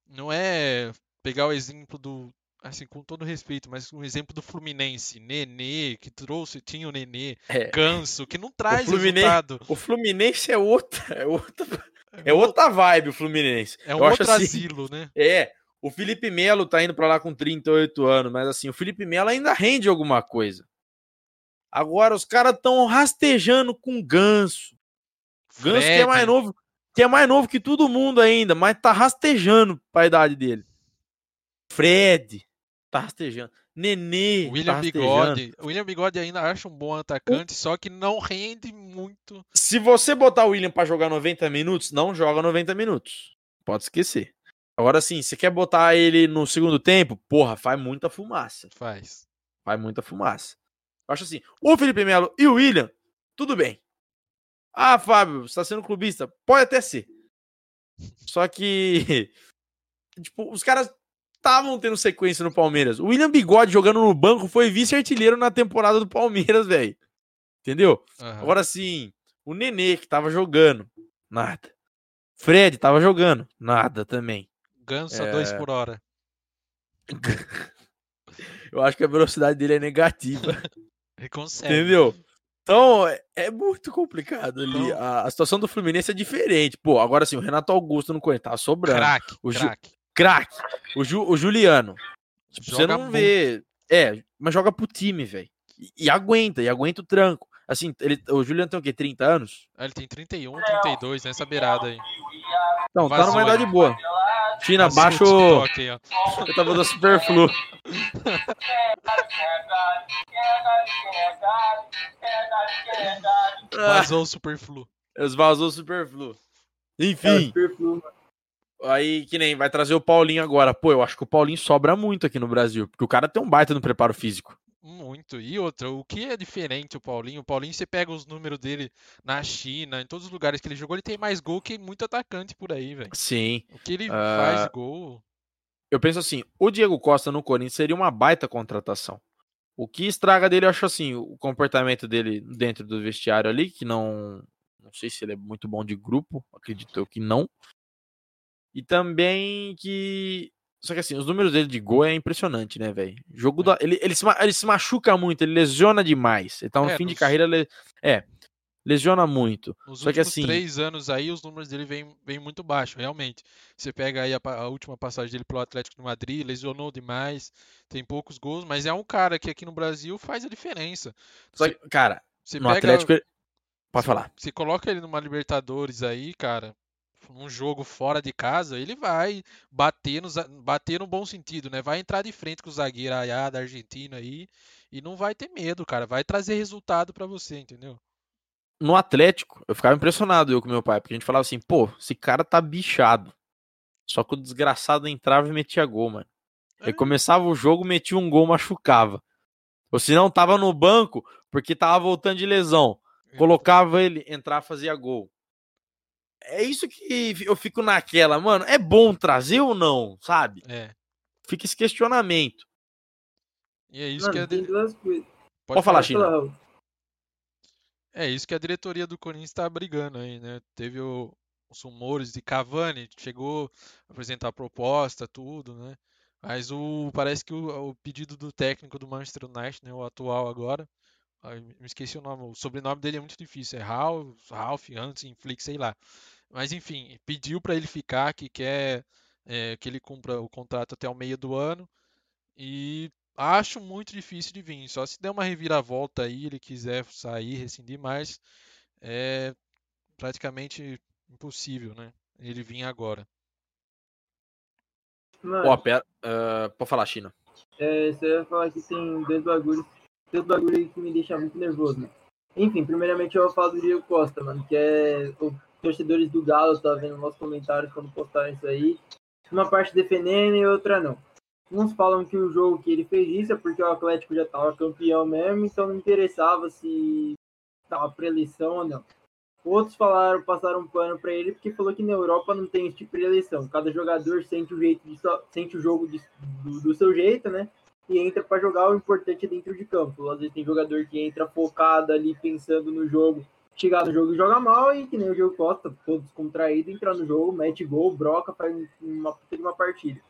não é pegar o exemplo do, assim, com todo respeito, mas um exemplo do Fluminense, Nenê, que trouxe, tinha o Nenê, é. Ganso, que não traz o resultado. O Fluminense é outra, é outra, é, é outra vibe o Fluminense. É um Eu outro assim, asilo, né? É, o Felipe Melo tá indo para lá com 38 anos, mas assim, o Felipe Melo ainda rende alguma coisa. Agora os caras estão rastejando com ganso. Ganso Fred. que é mais novo, que é mais novo que todo mundo ainda, mas tá rastejando pra idade dele. Fred tá rastejando. Nenê. William tá Bigode. O William Bigode ainda acha um bom atacante, o... só que não rende muito. Se você botar o William para jogar 90 minutos, não joga 90 minutos. Pode esquecer. Agora sim, você quer botar ele no segundo tempo? Porra, faz muita fumaça. Faz. Faz muita fumaça. Eu acho assim, o Felipe Melo e o William, tudo bem. Ah, Fábio, você tá sendo clubista? Pode até ser. Só que, tipo, os caras estavam tendo sequência no Palmeiras. O William Bigode jogando no banco foi vice-artilheiro na temporada do Palmeiras, velho. Entendeu? Aham. Agora sim, o Nenê que tava jogando, nada. Fred tava jogando, nada também. Ganso a É. 2 por hora. Eu acho que a velocidade dele é negativa. Ele consegue. Entendeu? Então, é, é muito complicado ali. Então- A, a situação do Fluminense é diferente. Pô, agora sim, o Renato Augusto no Corinthians tá sobrando. Craque, O Ju- craque. Craque. O, Ju- o Juliano. Tipo, você não vê. É, mas joga pro time, velho. E, e aguenta, e aguenta o tranco. Assim, ele, o Juliano tem o quê? 30 anos? Ele tem 31, 32, nessa beirada aí. Não, tá numa idade boa. China, Passou o. Eu tava dando superflu. Vazou o Superflu. vazou o superflu. É, Enfim. superfluo, mano. Aí, que nem vai trazer o Paulinho agora. Pô, eu acho que o Paulinho sobra muito aqui no Brasil. Porque o cara tem um baita no preparo físico. Muito. E outra, o que é diferente o Paulinho? O Paulinho, você pega os números dele na China, em todos os lugares que ele jogou, ele tem mais gol que muito atacante por aí, velho. Sim. O que ele Ah, faz gol. Eu penso assim, o Diego Costa no Corinthians seria uma baita contratação. O que estraga dele, eu acho assim, o comportamento dele dentro do vestiário ali, que não. Não sei se ele é muito bom de grupo, acredito eu que não. E também que. Só que assim, os números dele de gol é impressionante, né, velho? Jogo É. da. Ele, ele, se, ele se machuca muito, ele lesiona demais. Ele tá no É, fim de nos- carreira. le- É. Lesiona muito. Nos Só que últimos assim- três anos aí, os números dele vêm vêm muito baixo, realmente. Você pega aí a, a última passagem dele pelo Atlético de Madrid, lesionou demais, tem poucos gols, mas é um cara que aqui no Brasil faz a diferença. Só Você, que, cara, você no pega, Atlético. ele- Pode você- falar. Você coloca ele numa Libertadores aí, cara, num jogo fora de casa, ele vai bater no, bater no bom sentido, né? Vai entrar de frente com o zagueiro Ayá da Argentina aí e não vai ter medo, cara. Vai trazer resultado pra você, entendeu? no Atlético, eu ficava impressionado eu com meu pai, porque a gente falava assim, pô, esse cara tá bichado. Só que o desgraçado entrava e metia gol, mano. Ele É. começava o jogo, metia um gol, machucava. Ou se não, tava no banco, porque tava voltando de lesão. Colocava ele, entrar, fazia gol. É isso que eu fico naquela, mano. É bom trazer ou não, sabe? É. Fica esse questionamento. E é isso Mano, que a, tem duas coisas. Pode falar, Pode China. Raul. é isso que a diretoria do Corinthians tá brigando aí, né? Teve o- os rumores de Cavani, chegou a apresentar proposta, tudo, né? Mas o parece que o, o pedido do técnico do Manchester United, né, o atual agora, ai, me esqueci o nome, o sobrenome dele é muito difícil, é Ralph, Ralph Hansen Flick, sei lá. Mas enfim, pediu para ele ficar, que quer é, que ele cumpra o contrato até o meio do ano. E acho muito difícil de vir. Só se der uma reviravolta aí, ele quiser sair, rescindir, mas é praticamente impossível, né? Ele vir agora. Mano, Ó, pera. ah, pode falar, China. É, você ia falar que tem dois bagulhos, dois bagulhos que me deixam muito nervoso, mano. Enfim, primeiramente eu vou falar do Diego Costa, mano, que é os torcedores do Galo, tá vendo nos comentários quando postaram isso aí. Uma parte defendendo e outra não. Uns falam que o jogo que ele fez isso é porque o Atlético já tava campeão mesmo, então não interessava se tava pré-eleição ou não. Outros falaram, passaram um pano pra ele porque falou que na Europa não tem esse tipo de eleição. Cada jogador sente o jeito de sente o jogo de- do, do seu jeito, né? E entra pra jogar o importante é dentro de campo. Às vezes tem jogador que entra focado ali pensando no jogo, chegar no jogo e joga mal e que nem o Diego Costa, todo descontraído, entra no jogo, mete gol, broca, faz uma uma partida.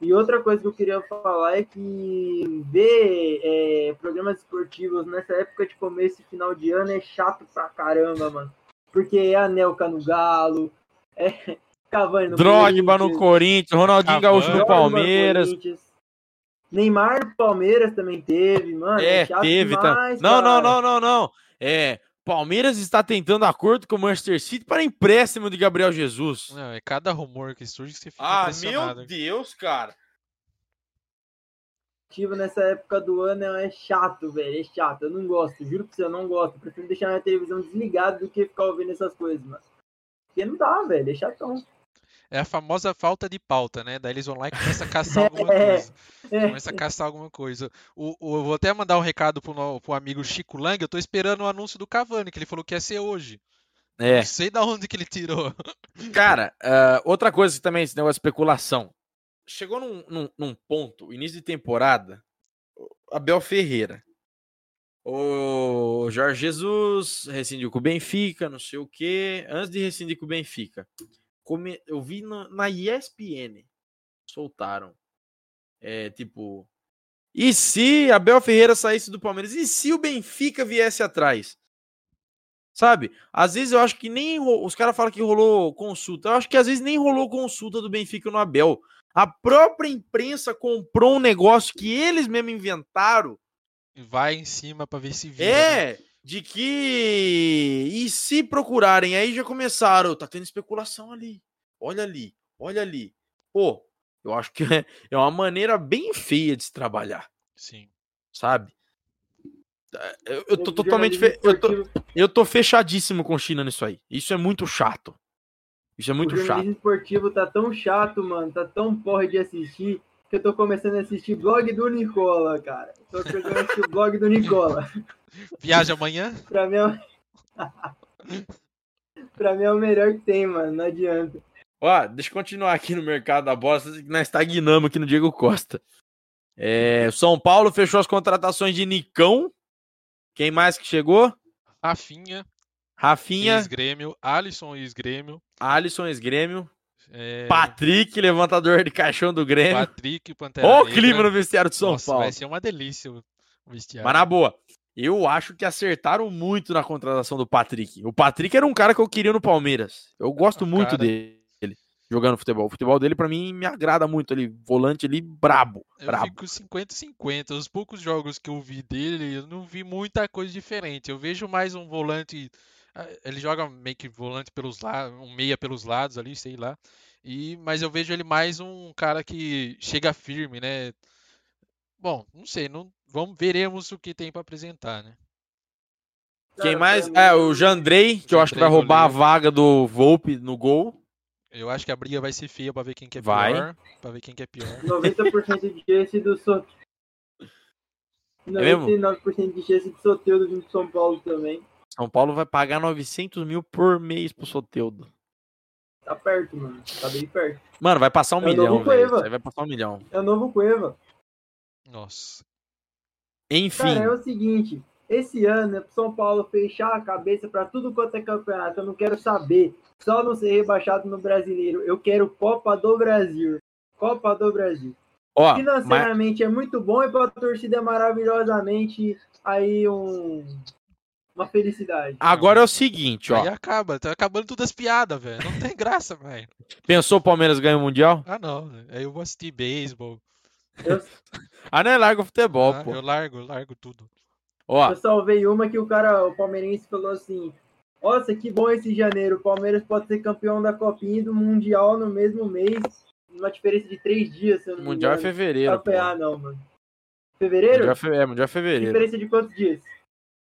E outra coisa que eu queria falar é que ver é, programas esportivos nessa época de começo e final de ano é chato pra caramba, mano. Porque é Anelka no Galo, é Cavani no Drogba no Corinthians, Corinthians, Ronaldinho Cavani. Gaúcho no Drogba Palmeiras. Neymar no Palmeiras também teve, mano. É, chato teve, tá? demais, Não, não, cara. não, não, não. É, Palmeiras está tentando acordo com o Manchester City para empréstimo de Gabriel Jesus. Não, é cada rumor que surge que você fica Ah, impressionado. meu Deus, cara. Ativo nessa época do ano é chato, velho. É chato. Eu não gosto. Juro pra você, eu não gosto. Eu prefiro deixar minha televisão desligada do que ficar ouvindo essas coisas, mano. Porque não dá, velho. É chatão. É a famosa falta de pauta, né? Daí eles vão lá e começam a caçar alguma É. coisa. Começa a caçar alguma coisa. O, o- eu vou até mandar um recado pro, pro amigo Chico Lang. Eu tô esperando o anúncio do Cavani, que ele falou que ia ser hoje. É. Não sei da onde que ele tirou. Cara, ah, outra coisa que também, esse negócio de especulação. Chegou num, num, num ponto, início de temporada, Abel Ferreira. O Jorge Jesus rescindiu com o Benfica, não sei o quê. Antes de rescindir com o Benfica, come- eu vi na, na ESPN, soltaram. É, tipo, e se Abel Ferreira saísse do Palmeiras? E se o Benfica viesse atrás? Sabe? Às vezes eu acho que nem os caras falam que rolou consulta. Eu acho que às vezes nem rolou consulta do Benfica no Abel. A própria imprensa comprou um negócio que eles mesmo inventaram. E vai em cima pra ver se vira. né? De que e se procurarem, aí já começaram, tá tendo especulação ali. Olha ali, olha ali. Pô, eu acho que é, é uma maneira bem feia de se trabalhar, Sim. sabe? É, Eu, eu tô O totalmente fe- eu tô, eu tô fechadíssimo com China nisso aí. Isso é muito chato. Isso é muito o chato. jornalismo esportivo tá tão chato, mano, tá tão porra de assistir, que eu tô começando a assistir blog do Nicola, cara. Tô começando a assistir o blog do Nicola. Viaja amanhã? Pra mim é o... pra mim é o melhor que tem, mano, não adianta. Ó, deixa eu continuar aqui no mercado da bosta, que nós estagnamos aqui no Diego Costa. É, São Paulo fechou as contratações de Nicão. Quem mais que chegou? Rafinha, Rafinha, ex-Grêmio. Alisson, ex-Grêmio. Alisson, ex-grêmio. é, Patrick, levantador de caixão do Grêmio. Patrick, Pantera Ó o clima no vestiário de São Nossa, Paulo. vai ser uma delícia o vestiário. Mas na boa, eu acho que acertaram muito na contratação do Patrick. O Patrick era um cara que eu queria no Palmeiras. Eu gosto Ah, muito cara. dele jogando futebol. O futebol dele, pra mim, me agrada muito. Ele, volante ali, brabo. Eu brabo. fico 50-50. Os poucos jogos que eu vi dele, eu não vi muita coisa diferente. Eu vejo mais um volante. ah, Ele joga meio que volante pelos lados, um meia pelos lados ali, sei lá. E, mas eu vejo ele mais um cara que chega firme, né? Bom, não sei, não, vamos veremos o que tem pra apresentar, né? Quem mais? É, o Jandrei, que eu acho que vai roubar a vaga do Volpe no gol. Eu acho que a briga vai ser feia pra ver quem que é Vai. pior. Pra ver quem que é pior. 90% de chance do Soteudo. É mesmo? 99% de chance de Soteudo vindo de São Paulo também. São Paulo vai pagar 900 mil por mês pro Soteudo. Tá perto, mano. Tá bem perto. Mano, vai passar um É milhão, Vai passar um milhão. É o novo Cueva. Nossa. Enfim, Cara, é o seguinte. Esse ano é pro São Paulo fechar a cabeça pra tudo quanto é campeonato. Eu não quero saber. Só não ser rebaixado no brasileiro. Eu quero Copa do Brasil. Copa do Brasil. ó, mas, Financeiramente é muito bom e pra torcida é maravilhosamente aí um uma felicidade. agora é o seguinte, ó. Aí acaba, tá acabando todas as piadas, velho. Não tem graça, velho. Pensou o Palmeiras ganha o Mundial? Ah, não. Aí eu vou assistir beisebol. Eu, Ah, não é larga o futebol, Ah, pô. eu largo, eu largo tudo. Ó, eu salvei uma que o cara, o palmeirense falou assim: Nossa, que bom esse janeiro. O Palmeiras pode ser campeão da Copinha e do Mundial no mesmo mês. Uma diferença de três dias, se eu não me Mundial é fevereiro. pô. Ah, não, mano. Fevereiro? Mundial é, fe... é, Mundial é fevereiro. Diferença de quantos dias?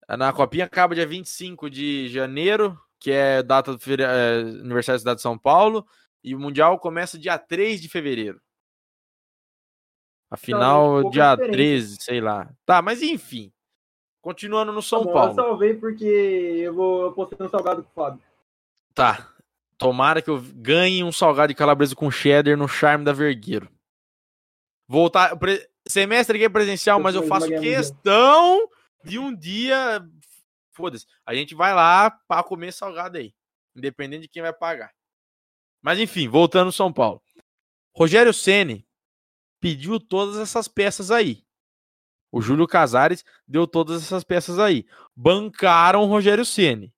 Na Copinha acaba dia 25 de janeiro, que é data do feri- é, aniversário da cidade de São Paulo. E o Mundial começa dia 3 de fevereiro. Afinal, pouca dia diferença. 13, sei lá. Tá, mas enfim. Continuando no São Tá bom, Paulo. Eu salvei porque eu vou eu postei um salgado com o Fábio. Tá. Tomara que eu ganhe um salgado de calabresa com cheddar no charme da Vergueiro. Voltar. pre- Semestre aqui é presencial, mas eu faço questão de um dia. Foda-se. A gente vai lá pra comer salgado aí. Independente de quem vai pagar. Mas enfim, voltando ao São Paulo. Rogério Ceni pediu todas essas peças aí. O Júlio Casares deu todas essas peças aí. Bancaram o Rogério Ceni.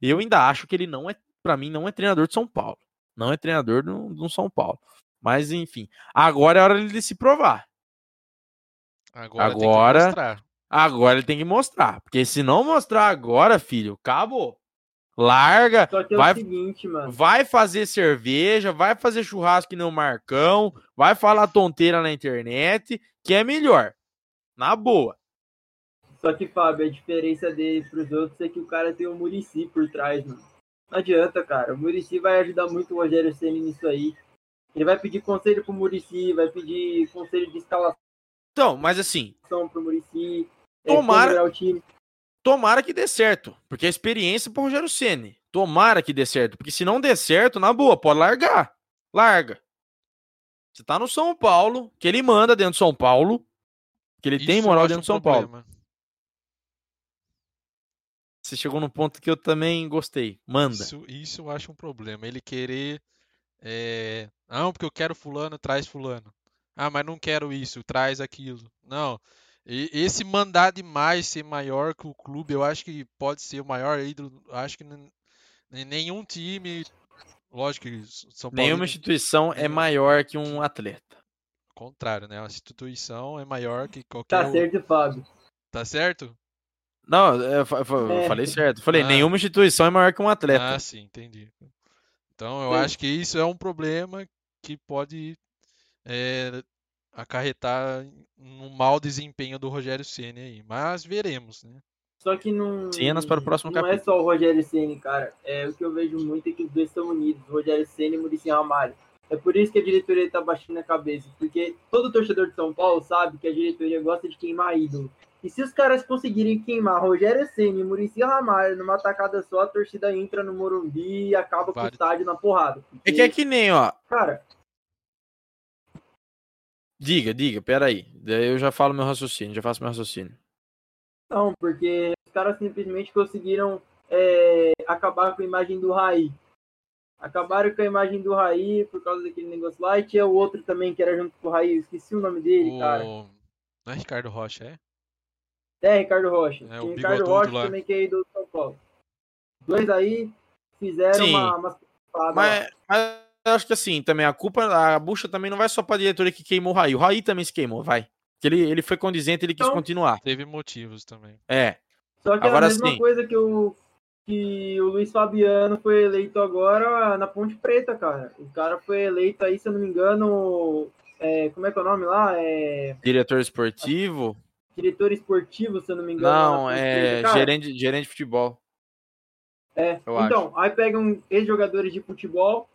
Eu ainda acho que ele não é, Pra mim, não é treinador de São Paulo. Não é treinador do, do São Paulo. Mas enfim, agora é hora de se provar. Agora, Agora-. Agora ele tem que mostrar. Porque se não mostrar agora, filho, acabou. Larga, Só que é Vai- o seguinte, mano. vai fazer cerveja, vai fazer churrasco que nem o Marcão, vai falar tonteira na internet, que é melhor. Na boa. Só que, Fábio, a diferença dele pros outros é que o cara tem o Murici por trás, mano. Não adianta, cara. O Murici vai ajudar muito o Rogério Ceni nisso aí. Ele vai pedir conselho pro Murici, vai pedir conselho de escalação Então, mas assim, pro Murici. Tomara- O time. Tomara que dê certo. Porque a experiência pro Rogério Ceni. Tomara que dê certo. Porque se não der certo, na boa, pode largar. Larga. Você tá no São Paulo, que ele manda dentro do São Paulo. Que ele tem Isso eu moral dentro do São Paulo. problema. Você chegou num ponto que eu também gostei. Manda. Isso, isso eu acho um problema. Ele querer. É... Não, porque eu quero fulano, traz fulano. Ah, mas não quero isso, traz aquilo. Não. E- esse mandar demais ser maior que o clube, eu acho que pode ser o maior ídolo. Acho que nenhum time. Lógico que São Paulo. Nenhuma instituição é maior que um atleta. Contrário, né? A instituição é maior que qualquer. Tá certo, Fábio. Tá certo? Não, eu É. falei certo. Falei, Ah. nenhuma instituição é maior que um atleta. Ah, sim, entendi. Então eu Sim. acho que isso é um problema que pode é, acarretar no mau desempenho do Rogério Ceni aí. Mas veremos, né? Só que não. Cenas para o próximo não é só o Rogério Ceni, cara. É o que eu vejo muito é que os dois estão unidos, o Rogério Ceni e o Muricy Ramalho. É por isso que a diretoria tá baixando a cabeça, porque todo torcedor de São Paulo sabe que a diretoria gosta de queimar ídolo. E se os caras conseguirem queimar Rogério Ceni e Muricy Ramalho numa tacada só, a torcida entra no Morumbi e acaba com o estádio na porrada. É Porque, que é que nem, ó. Cara, Diga, diga, peraí. Daí eu já falo meu raciocínio, já faço meu raciocínio. Não, porque os caras simplesmente conseguiram é, acabar com a imagem do Raí. Acabaram com a imagem do Raí por causa daquele negócio lá. E tinha o outro também que era junto com o Raí. Eu esqueci o nome dele, cara. O... Não é Ricardo Rocha, é? É, Ricardo Rocha. É, o Ricardo Rocha lá. também que é aí do São Paulo. Dois aí fizeram Sim. uma, lá. Mas, mas eu acho que assim, também a culpa, a bucha também não vai só pra diretoria que queimou o Raí. O Raí também se queimou, vai. Porque ele, ele foi condizente, ele quis Então- continuar. Teve motivos também. É. Só que Agora é a mesma sim. coisa que o, que o Luiz Fabiano foi eleito agora na Ponte Preta, cara. O cara foi eleito aí, se eu não me engano, é, como é que é o nome lá? É Diretor esportivo. diretor esportivo, se eu não me engano. Não, é Preta. Gerente, gerente de futebol. É, eu então, aí pegam ex-jogadores de futebol,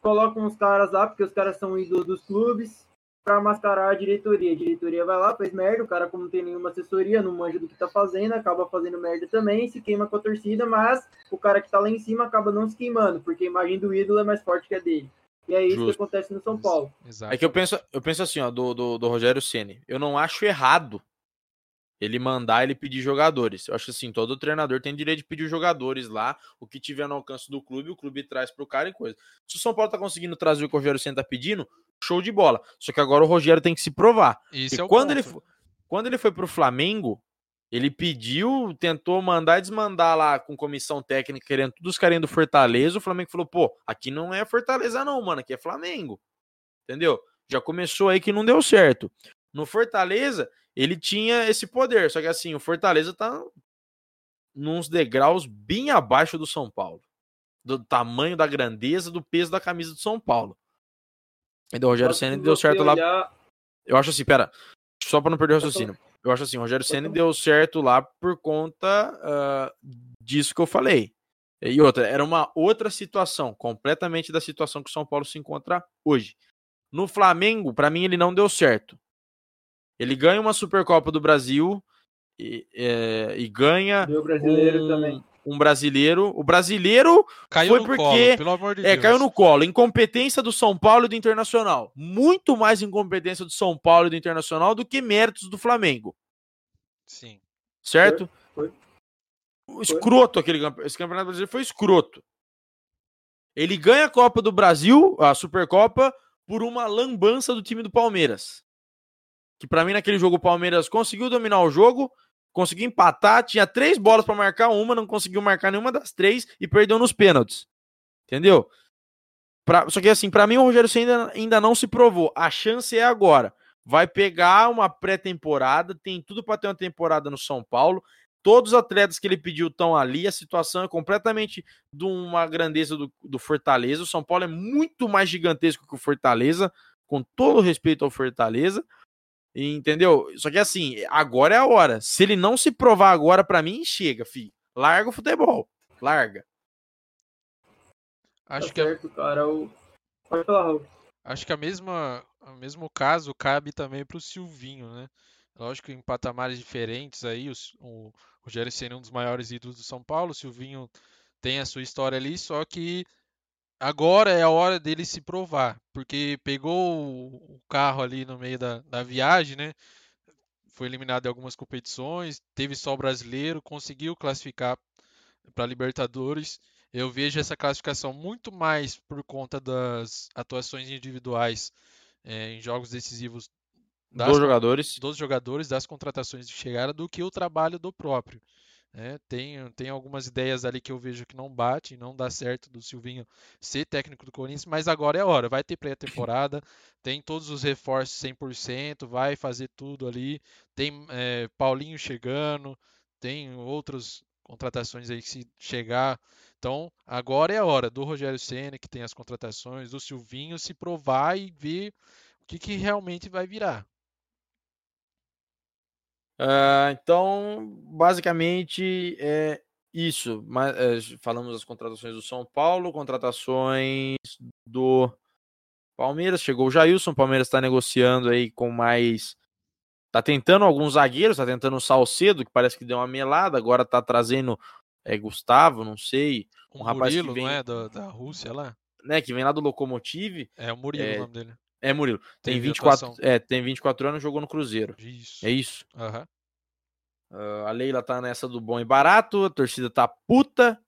colocam os caras lá, porque os caras são ídolos dos clubes, pra mascarar a diretoria. A diretoria vai lá, faz merda, o cara, como não tem nenhuma assessoria, não manja do que tá fazendo, acaba fazendo merda também, se queima com a torcida, mas o cara que tá lá em cima acaba não se queimando, porque a imagem do ídolo é mais forte que a dele. E é isso Justo. que acontece no São Paulo. Exato. É que eu penso, eu penso assim, ó, do, do, do Rogério Ceni. Eu não acho errado ele mandar ele pedir jogadores. Eu acho assim, todo treinador tem direito de pedir jogadores lá, o que tiver no alcance do clube, o clube traz pro cara e coisa. Se o São Paulo tá conseguindo trazer o que o Rogério Ceni tá pedindo, show de bola. Só que agora o Rogério tem que se provar. Isso E é o quando, ponto. ele, quando ele foi pro Flamengo, ele pediu, tentou mandar e desmandar lá com comissão técnica, querendo todos os carinhos do Fortaleza. O Flamengo falou: pô, aqui não é Fortaleza, não, mano, aqui é Flamengo. Entendeu? Já começou aí que não deu certo. No Fortaleza, ele tinha esse poder, só que assim, o Fortaleza tá nos degraus bem abaixo do São Paulo. Do tamanho, da grandeza, do peso da camisa do São Paulo. E do Rogério Senna se deu certo lá olhar- eu acho assim, pera, só para não perder o raciocínio. Eu acho assim, o Rogério Ceni deu certo lá por conta ah, disso que eu falei. E outra, era uma outra situação, completamente da situação que o São Paulo se encontra hoje. No Flamengo, para mim, ele não deu certo. Ele ganha uma Supercopa do Brasil e, é, e ganha Deu brasileiro um, também. um brasileiro. O brasileiro Caiu foi no porque- colo, pelo amor de é, Deus. caiu no colo. Incompetência do São Paulo e do Internacional. Muito mais incompetência do São Paulo e do Internacional do que méritos do Flamengo. Sim. Certo? Foi, O escroto aquele campe- esse campeonato brasileiro foi escroto. Ele ganha a Copa do Brasil, a Supercopa, por uma lambança do time do Palmeiras. Que pra mim naquele jogo o Palmeiras conseguiu dominar o jogo, conseguiu empatar, tinha três bolas pra marcar uma, não conseguiu marcar nenhuma das três e perdeu nos pênaltis. Entendeu? Pra- só que assim, pra mim o Rogério Ceni ainda, ainda não se provou. A chance é agora. Vai pegar uma pré-temporada, tem tudo pra ter uma temporada no São Paulo. Todos os atletas que ele pediu estão ali. A situação é completamente de uma grandeza do, do Fortaleza. O São Paulo é muito mais gigantesco que o Fortaleza, com todo o respeito ao Fortaleza. Entendeu? Só que assim, agora é a hora. Se ele não se provar agora, pra mim, chega, filho. Larga o futebol. Larga. Acho tá que, a, certo, cara. O... Pode falar, Raul. acho que a mesma, o mesmo caso cabe também para o Silvinho, né? Lógico que em patamares diferentes aí, os- o Rogério é um dos maiores ídolos do São Paulo, o Silvinho tem a sua história ali, só que agora é a hora dele se provar, porque pegou o carro ali no meio da, da viagem, né? Foi eliminado em algumas competições, teve só o brasileiro, conseguiu classificar para Libertadores. Eu vejo essa classificação muito mais por conta das atuações individuais eh, em jogos decisivos das Dos jogadores. dos jogadores, das contratações de chegada, do que o trabalho do próprio. Né? Tem, tem algumas ideias ali que eu vejo que não bate, não dá certo do Silvinho ser técnico do Corinthians, mas agora é a hora. Vai ter pré-temporada, tem todos os reforços 100%, vai fazer tudo ali. Tem eh, Paulinho chegando, tem outras contratações aí que se chegar. Então, agora é a hora do Rogério Ceni, que tem as contratações, do Silvinho, se provar e ver o que, que realmente vai virar. Ah, então, basicamente é isso. Mas, é, falamos das contratações do São Paulo, contratações do Palmeiras. Chegou o Jailson, o Palmeiras está negociando aí com mais. Tá tentando alguns zagueiros, tá tentando o Salcedo, que parece que deu uma melada, agora tá trazendo é, Gustavo, não sei, Um Um rapaz que Murilo, vem- não é? Da, da Rússia lá? né, que vem lá do Locomotive. É o Murilo É, o nome dele. É Murilo. Tem Teve 24, atuação. é, tem 24 anos, jogou no Cruzeiro. Isso. É isso. Aham. Ah, a Leila tá nessa do bom e barato, a torcida tá puta,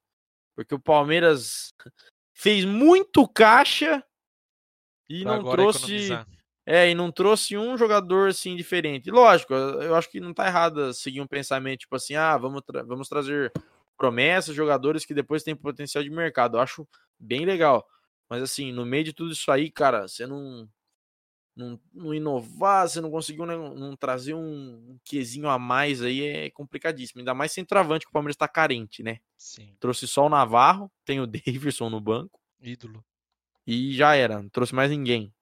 porque o Palmeiras fez muito caixa e Pra não trouxe. economizar. É, e não trouxe um jogador assim diferente. Lógico, eu eu acho que não tá errado seguir um pensamento tipo assim, ah, vamos, tra- vamos trazer promessas, jogadores que depois têm potencial de mercado. Eu acho bem legal. Mas assim, no meio de tudo isso aí, cara, você não não, não inovar, você não conseguiu né, não trazer um, um quesinho a mais aí é complicadíssimo. Ainda mais centroavante que o Palmeiras tá carente, né? Sim. Trouxe só o Navarro, tem o Davidson no banco Ídolo. e já era, não trouxe mais ninguém.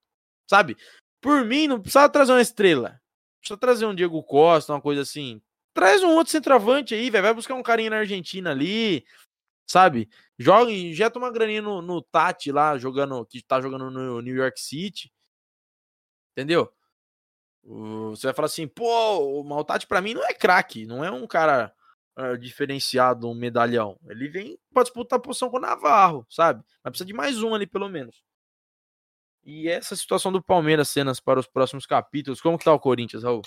Sabe? Por mim, não precisava trazer uma estrela. Precisa trazer um Diego Costa, uma coisa assim. Traz um outro centroavante aí, velho. Vai buscar um carinha na Argentina ali, sabe? Joga, injeta uma graninha no, no Tati lá, jogando, que tá jogando no New York City. Entendeu? Você vai falar assim, pô, o Maltati pra mim não é craque, não é um cara ah, diferenciado, um medalhão. Ele vem pra disputar a posição com o Navarro, sabe? Mas precisa de mais um ali, pelo menos. E essa situação do Palmeiras, cenas para os próximos capítulos, como que tá o Corinthians, Raul?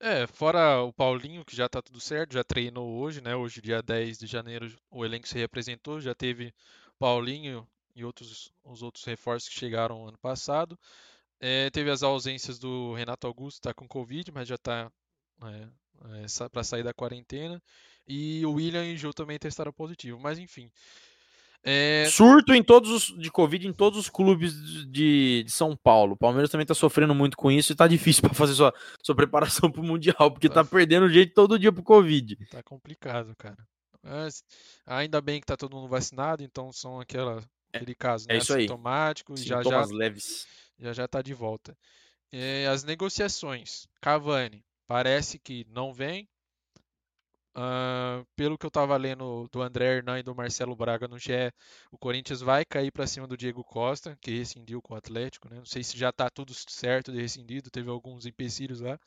É, fora o Paulinho, que já tá tudo certo, já treinou hoje, né? Hoje, dia 10 de janeiro, o elenco se representou, já teve Paulinho e outros, os outros reforços que chegaram ano passado. É, teve as ausências do Renato Augusto, tá com Covid, mas já tá para sair da quarentena. E o William e o Gil também testaram positivo, mas enfim. É, Surto em todos os, de Covid em todos os clubes de, de São Paulo. O Palmeiras também tá sofrendo muito com isso e tá difícil para fazer sua, sua preparação pro Mundial, porque Tá. tá perdendo jeito todo dia pro Covid. Tá complicado, cara. Mas ainda bem que tá todo mundo vacinado, então são aquela, aquele caso, é né? isso aí. Assintomático e já já, Sintomas leves. Já já tá de volta. É, as negociações. Cavani, parece que não vem. Ah, pelo que eu tava lendo do André Hernan e do Marcelo Braga no GE, o Corinthians vai cair para cima do Diego Costa, que rescindiu com o Atlético, né? Não sei se já tá tudo certo de rescindido, teve alguns empecilhos lá,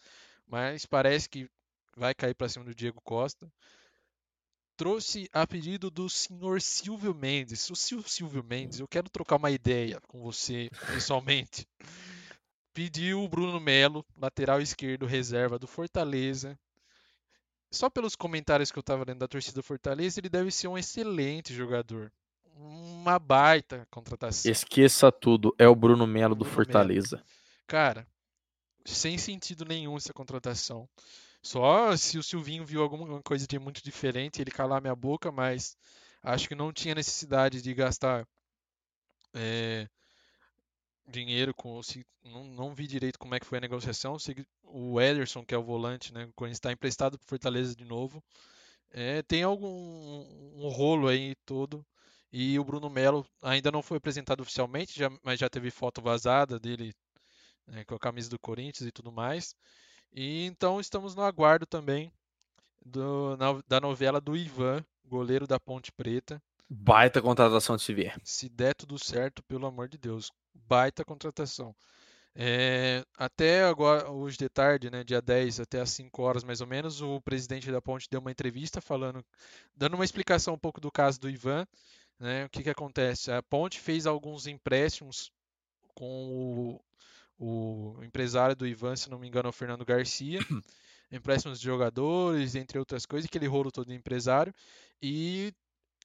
mas parece que vai cair para cima do Diego Costa. Trouxe a pedido do senhor Silvio Mendes. O Sil- Silvio Mendes, eu quero trocar uma ideia com você pessoalmente. Pediu o Bruno Melo, lateral esquerdo, reserva do Fortaleza. Só pelos comentários que eu tava lendo da torcida do Fortaleza, ele deve ser um excelente jogador. Uma baita contratação. Esqueça tudo, é o Bruno Melo do Bruno. Fortaleza. Cara, sem sentido nenhum essa contratação. Só se o Silvinho viu alguma coisa de muito diferente, ele calar minha boca, mas acho que não tinha necessidade de gastar é, dinheiro com. se- não, não vi direito como é que foi a negociação. se- O Ederson, que é o volante, né? Quando está emprestado para Fortaleza de novo. É, tem algum um rolo aí todo. E o Bruno Melo ainda não foi apresentado oficialmente, já- mas já teve foto vazada dele né, com a camisa do Corinthians e tudo mais. E então estamos no aguardo também do- na- da novela do Ivan, goleiro da Ponte Preta. Baita contratação de se ver. Se der tudo certo, pelo amor de Deus. Baita contratação. É, até agora, hoje de tarde, né, dia 10, até às 5 horas mais ou menos, o presidente da Ponte deu uma entrevista falando, dando uma explicação um pouco do caso do Ivan. Né, o que, que acontece? A Ponte fez alguns empréstimos com o, o empresário do Ivan, se não me engano, é o Fernando Garcia. empréstimos de jogadores, entre outras coisas, aquele rolo todo de empresário. E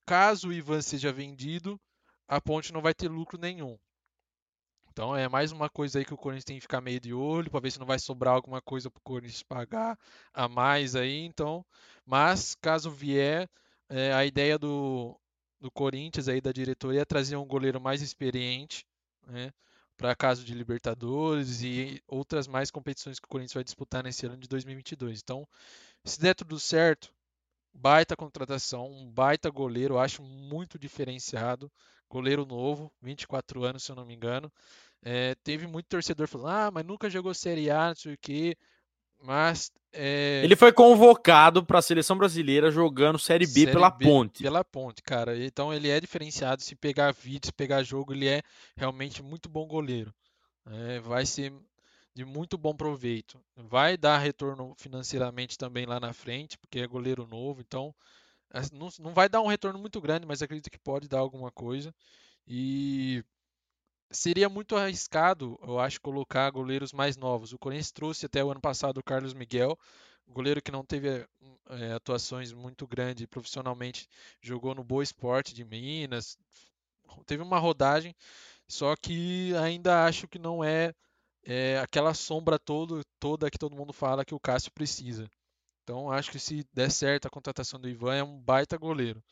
caso o Ivan seja vendido, a Ponte não vai ter lucro nenhum. Então é mais uma coisa aí que o Corinthians tem que ficar meio de olho para ver se não vai sobrar alguma coisa para o Corinthians pagar a mais aí. Então, mas caso vier, é, a ideia do, do Corinthians aí da diretoria é trazer um goleiro mais experiente, né, para caso de Libertadores e outras mais competições que o Corinthians vai disputar nesse ano de 2022. Então, se der tudo certo, baita contratação, um baita goleiro, acho muito diferenciado, goleiro novo, 24 anos se eu não me engano. É, teve muito torcedor falando, ah, mas nunca jogou Série A, não sei o quê. Mas. É... Ele foi convocado para a seleção brasileira jogando Série B Série pela B, Ponte. Pela Ponte, cara. Então ele é diferenciado. Se pegar vídeo, se pegar jogo, ele é realmente muito bom goleiro. É, vai ser de muito bom proveito. Vai dar retorno financeiramente também lá na frente, porque é goleiro novo. Então não, não vai dar um retorno muito grande, mas acredito que pode dar alguma coisa. E seria muito arriscado, eu acho, colocar goleiros mais novos. O Corinthians trouxe até o ano passado o Carlos Miguel, goleiro que não teve é, atuações muito grandes profissionalmente, jogou no Boa Esporte de Minas, teve uma rodagem, só que ainda acho que não é, é aquela sombra todo, toda que todo mundo fala que o Cássio precisa. Então acho que se der certo a contratação do Ivan é um baita goleiro.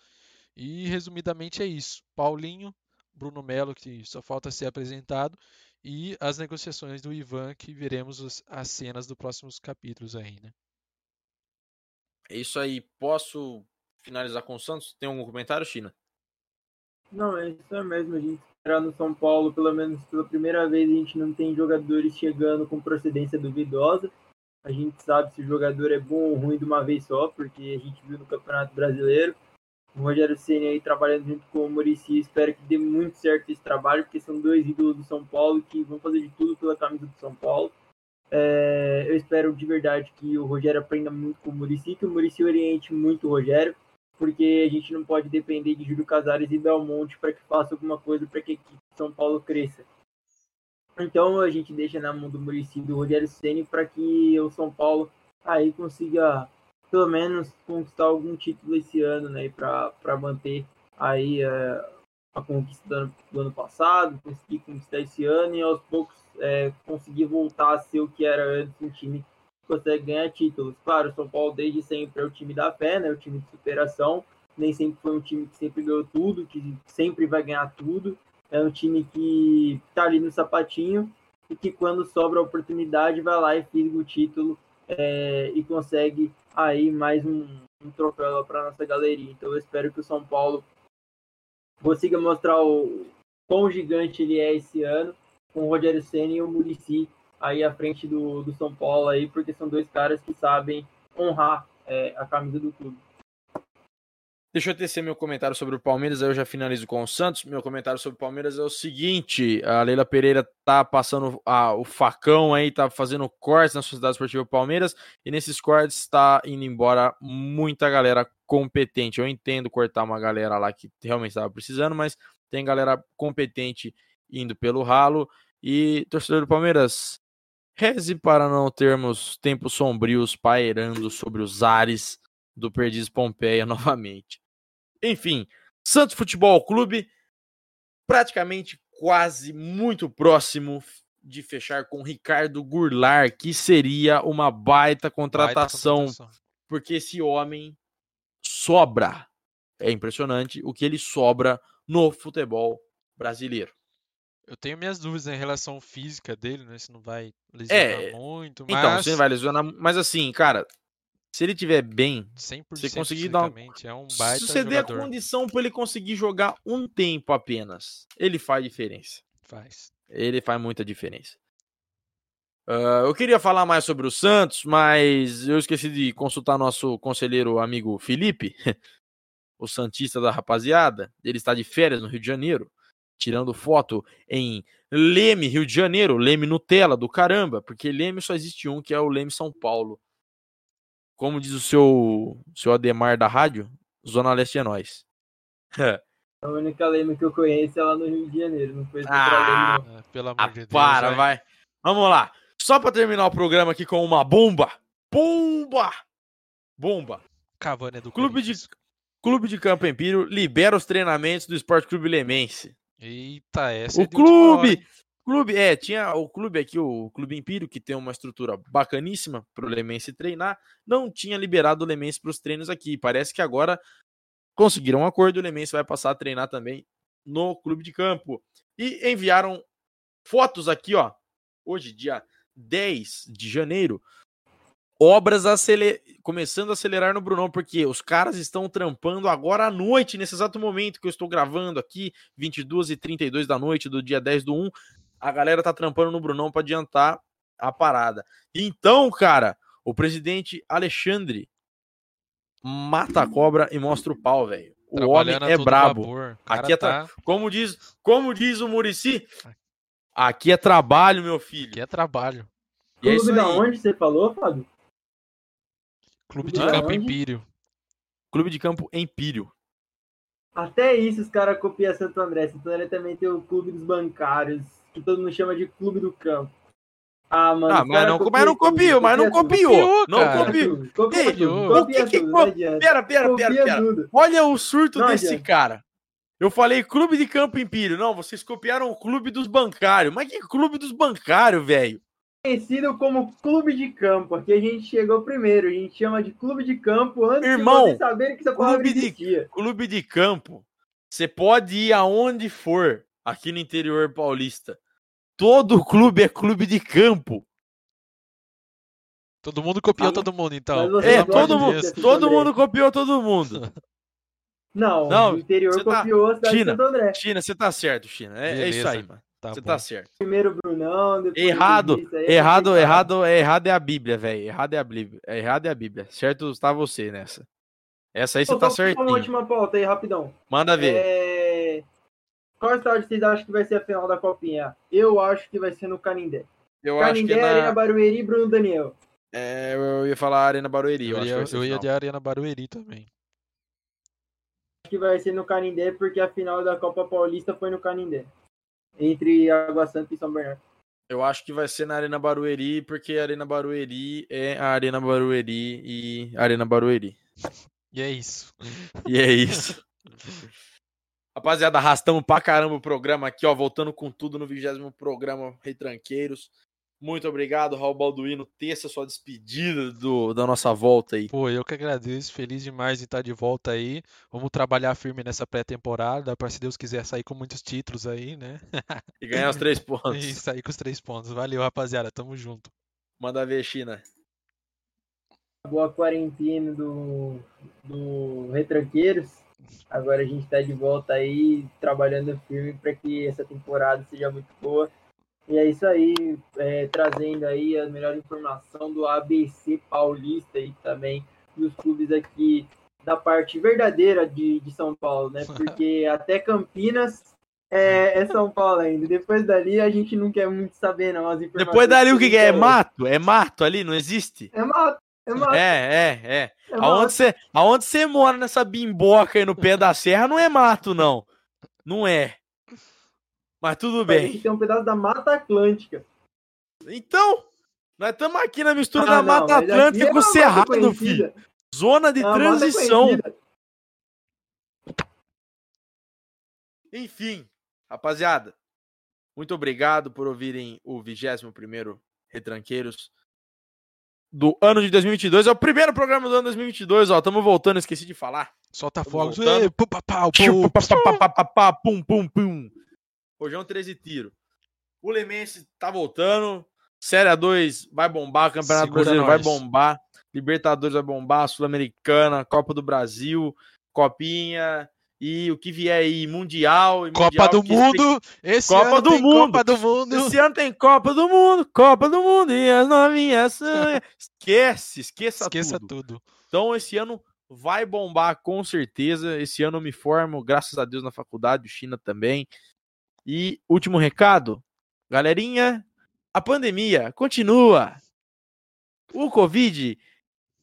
E resumidamente é isso. Paulinho, Bruno Melo, que só falta ser apresentado, e as negociações do Ivan, que veremos as cenas dos próximos capítulos aí, né? É isso aí. Posso finalizar com o Santos? Tem algum comentário, China? Não, é isso mesmo. A gente esperar no São Paulo, pelo menos pela primeira vez, a gente não tem jogadores chegando com procedência duvidosa. A gente sabe se o jogador é bom ou ruim de uma vez só, porque a gente viu no Campeonato Brasileiro o Rogério Ceni aí trabalhando junto com o Murici. Espero que dê muito certo esse trabalho, porque são dois ídolos do São Paulo que vão fazer de tudo pela camisa do São Paulo. É, eu espero de verdade que o Rogério aprenda muito com o Murici, que o Murici oriente muito o Rogério, porque a gente não pode depender de Júlio Casares e Belmonte para que faça alguma coisa para que a equipe de São Paulo cresça. Então a gente deixa na mão do Murici do Rogério Ceni para que o São Paulo aí consiga pelo menos conquistar algum título esse ano, né, para manter aí é, a conquista do ano, do ano, passado, conseguir conquistar esse ano e aos poucos é, conseguir voltar a ser o que era antes um time que consegue ganhar títulos. Claro, o São Paulo desde sempre é o time da fé, né, o time de superação, nem sempre foi um time que sempre ganhou tudo, que sempre vai ganhar tudo, é um time que está ali no sapatinho e que quando sobra a oportunidade vai lá e fisga o título é, e consegue aí mais um, um troféu para nossa galeria. Então eu espero que o São Paulo consiga mostrar o quão gigante ele é esse ano, com o Rogério Senna e o Murici aí à frente do, do São Paulo aí, porque são dois caras que sabem honrar é, a camisa do clube. Deixa eu tecer meu comentário sobre o Palmeiras, aí eu já finalizo com o Santos. Meu comentário sobre o Palmeiras é o seguinte: a Leila Pereira tá passando a, o facão aí, tá fazendo cortes na Sociedade Esportiva Palmeiras, e nesses cortes está indo embora muita galera competente. Eu entendo cortar uma galera lá que realmente estava precisando, mas tem galera competente indo pelo ralo. E torcedor do Palmeiras, reze para não termos tempos sombrios pairando sobre os ares do Perdiz Pompeia novamente. Enfim, Santos Futebol Clube praticamente quase muito próximo de fechar com Ricardo Goulart, que seria uma baita contratação, baita contratação, porque esse homem sobra. É impressionante o que ele sobra no futebol brasileiro. Eu tenho minhas dúvidas em relação física dele, né? Se não vai lesionar é, muito, mas... Então, se não vai lesionar, mas assim, cara, se ele tiver bem, você conseguir dar um... é um baita Se você der a condição para ele conseguir jogar um tempo apenas, ele faz diferença. Faz. Ele faz muita diferença. Uh, eu queria falar mais sobre o Santos, mas eu esqueci de consultar nosso conselheiro amigo Felipe. o Santista da rapaziada, ele está de férias no Rio de Janeiro, tirando foto em Leme, Rio de Janeiro, Leme Nutella do caramba, porque Leme só existe um, que é o Leme São Paulo. Como diz o seu, seu Ademar da rádio, Zona Leste é nós. A única lema que eu conheço é lá no Rio de Janeiro. Não foi Ah, É, pelo amor Ah, de Deus. para, vai. vai. Vamos lá. Só para terminar o programa aqui com uma bomba. Bomba! Bomba. Cavani é do Clube de. Clube de Campo Empírio libera os treinamentos do Esporte Clube Lemense. Eita, essa é O de última hora, clube, é, tinha o clube aqui, o Clube Empírio, que tem uma estrutura bacaníssima para o Lemense treinar, não tinha liberado o Lemense para os treinos aqui. Parece que agora conseguiram um acordo, o Lemense vai passar a treinar também no clube de campo. E enviaram fotos aqui, ó, hoje, dia 10 de janeiro, obras acele- começando a acelerar no Brunão, porque os caras estão trampando agora à noite, nesse exato momento que eu estou gravando aqui, 22 e 32 da noite do dia 10 do 1, a galera tá trampando no Brunão para adiantar a parada. Então, cara, o presidente Alexandre mata a cobra e mostra o pau, velho. O homem é brabo. Aqui é tá- Como diz, como diz o Murici, aqui é trabalho, meu filho. Aqui é trabalho. E é isso Clube da aí. onde você falou, Fábio? Clube de? Campo Onde? Empírio. Clube de Campo Empírio. Até isso os caras copiam Santo André. Santo André também tem o clube dos bancários, que todo mundo chama de clube do campo. Ah, mano. Ah, mas não, copia mas não copiou, mas não copiou. Copiou, Não copiou. Copia tudo, o que que. Pera, pera, pera, pera. Olha o surto Não desse adianta. cara. Eu falei clube de campo empírio. Não, vocês copiaram o clube dos bancários. Mas que clube dos bancários, velho? Conhecido como clube de campo, aqui a gente chegou primeiro. A gente chama de clube de campo antes Irmão, de saberem que essa palavra clube de-. Clube de campo. Você pode ir aonde for aqui no interior paulista. Todo clube é clube de campo. Todo mundo copiou Ah, todo mundo, então. É, todo mundo, todo mundo copiou todo mundo. Não, Não, o interior tá- copiou a cidade China. de Santo André. China, você tá certo, China. É, é isso aí, mano. Tá Você bom. tá certo. Primeiro Brunão, depois Errado, aí é errado, complicado. errado, errado é a Bíblia, velho. Errado é a Bíblia. Errado é a Bíblia. Certo tá você nessa. Essa aí você Pô, tá só Uma certinho. última pauta aí, rapidão. Manda ver. É... Qual estádio vocês acham que vai ser a final da Copinha? Eu acho que vai ser no Canindé. Eu acho que Canindé, Arena na... Barueri e Bruno Daniel. é, eu ia falar Arena Barueri. Eu, Eu acho que ia, eu ia de Arena Barueri também. Acho que vai ser no Canindé, porque a final da Copa Paulista foi no Canindé. Entre Água Santa e São Bernardo. Eu acho que vai ser na Arena Barueri, porque a Arena Barueri é a Arena Barueri e Arena Barueri. E é isso. E é isso. Rapaziada, arrastamos pra caramba o programa aqui, ó. Voltando com tudo no vigésimo programa Retranqueiros. Muito obrigado, Raul Balduino. Terça sua despedida do, da nossa volta aí. Pô, eu que agradeço. Feliz demais de estar de volta aí. Vamos trabalhar firme nessa pré-temporada, para se Deus quiser sair com muitos títulos aí, né? E ganhar os três E pontos. sair com os três pontos. Valeu, rapaziada. Tamo junto. Manda ver, China. Acabou a quarentena do, do Retranqueiros. Agora a gente tá de volta aí, trabalhando firme para que essa temporada seja muito boa. E é isso aí, é, trazendo aí a melhor informação do ABC Paulista e também dos clubes aqui da parte verdadeira de, de São Paulo, né? Porque até Campinas é, é São Paulo ainda. Depois dali a gente não quer muito saber, não. As informações Depois dali o que, que é? É mato? É mato ali? Não existe? É mato, é mato. É, é, é. é Aonde você, aonde você mora nessa bimboca aí no pé da serra não é mato, não. Não é. Mas tudo Parece que bem. tem um pedaço da Mata Atlântica. Então, nós estamos aqui na mistura Ah, da não, Mata Atlântica é com o Cerrado, filho. Zona de É transição. Enfim, rapaziada, muito obrigado por ouvirem o 21º Retranqueiros do ano de 2022. É o primeiro programa do ano de 2022, ó. Tamo voltando, esqueci de falar. Solta fogos. Pum, pum, pum. Rojão 13 tiro. O Lemense tá voltando. Série A2 vai bombar. Campeonato Segura Brasileiro vai nós. bombar. Libertadores vai bombar. Sul-Americana, Copa do Brasil, Copinha e o que vier aí, Mundial. E Copa mundial, do Mundo. Esse Copa ano do tem Mundo. Copa do Mundo. Esse ano tem Copa do Mundo, Copa do Mundo e as novinhas. Esquece, esqueça, Esqueça tudo. tudo. Então, esse ano, vai bombar com certeza. Esse ano eu me formo, graças a Deus, na faculdade, China também. E último recado, galerinha, a pandemia continua. O Covid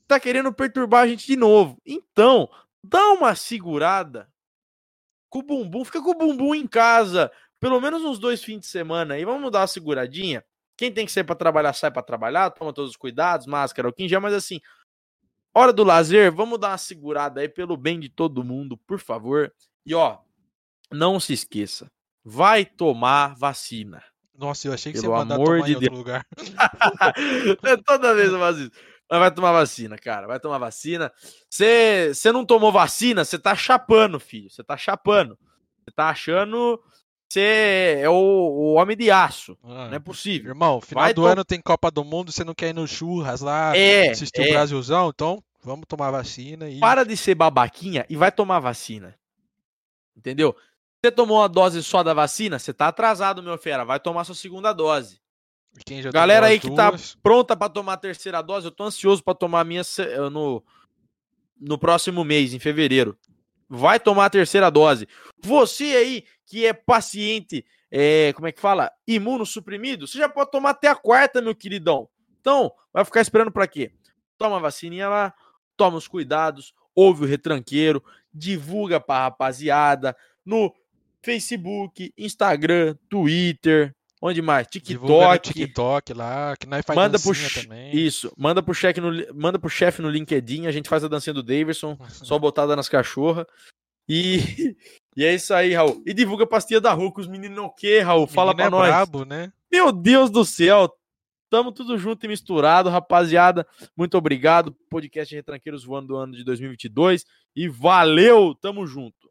tá querendo perturbar a gente de novo. Então, dá uma segurada com o bumbum, fica com o bumbum em casa, pelo menos uns dois fins de semana aí, vamos dar uma seguradinha. Quem tem que sair para trabalhar, sai para trabalhar, toma todos os cuidados, máscara, o já, mas assim, hora do lazer, vamos dar uma segurada aí pelo bem de todo mundo, por favor. E ó, não se esqueça, vai tomar vacina. Nossa, eu achei que Pelo você ia mandar amor tomar de em outro Deus. lugar. É Toda vez eu faço isso. Mas vai tomar vacina, cara. Vai tomar vacina. Você não tomou vacina, você tá chapando, filho. Você tá chapando. Você tá achando que você é o, o homem de aço. Ah, Não é possível. Irmão, final Vai do to- ano tem Copa do Mundo, você não quer ir no churras lá, É, assistir o é. Brasilzão, então vamos tomar vacina e Para de ser babaquinha e vai tomar vacina. Entendeu? Você tomou uma dose só da vacina, você tá atrasado, meu fera. Vai tomar sua segunda dose. Galera aí que tá duas, pronta pra tomar a terceira dose, eu tô ansioso pra tomar a minha eh, no, no próximo mês, em fevereiro. Vai tomar a terceira dose. Você aí que é paciente, é, como é que fala? Imunossuprimido, você já pode tomar até a quarta, meu queridão. Então, vai ficar esperando pra quê? Toma a vacininha lá, toma os cuidados, ouve o retranqueiro, divulga pra rapaziada no Facebook, Instagram, Twitter, onde mais? TikTok. TikTok lá, que nós faz Manda pro, também. isso, manda pro chefe no, manda pro chefe no LinkedIn, a gente faz a dancinha do Davidson, só botada nas cachorras. E, e é isso aí, Raul. E divulga pastilha da rua, que os meninos não quê, Raul? Fala Menino pra é nós. brabo, né? Meu Deus do céu. Tamo tudo junto e misturado, rapaziada. Muito obrigado. Podcast Retranqueiros voando do ano de 2022. E valeu, tamo junto.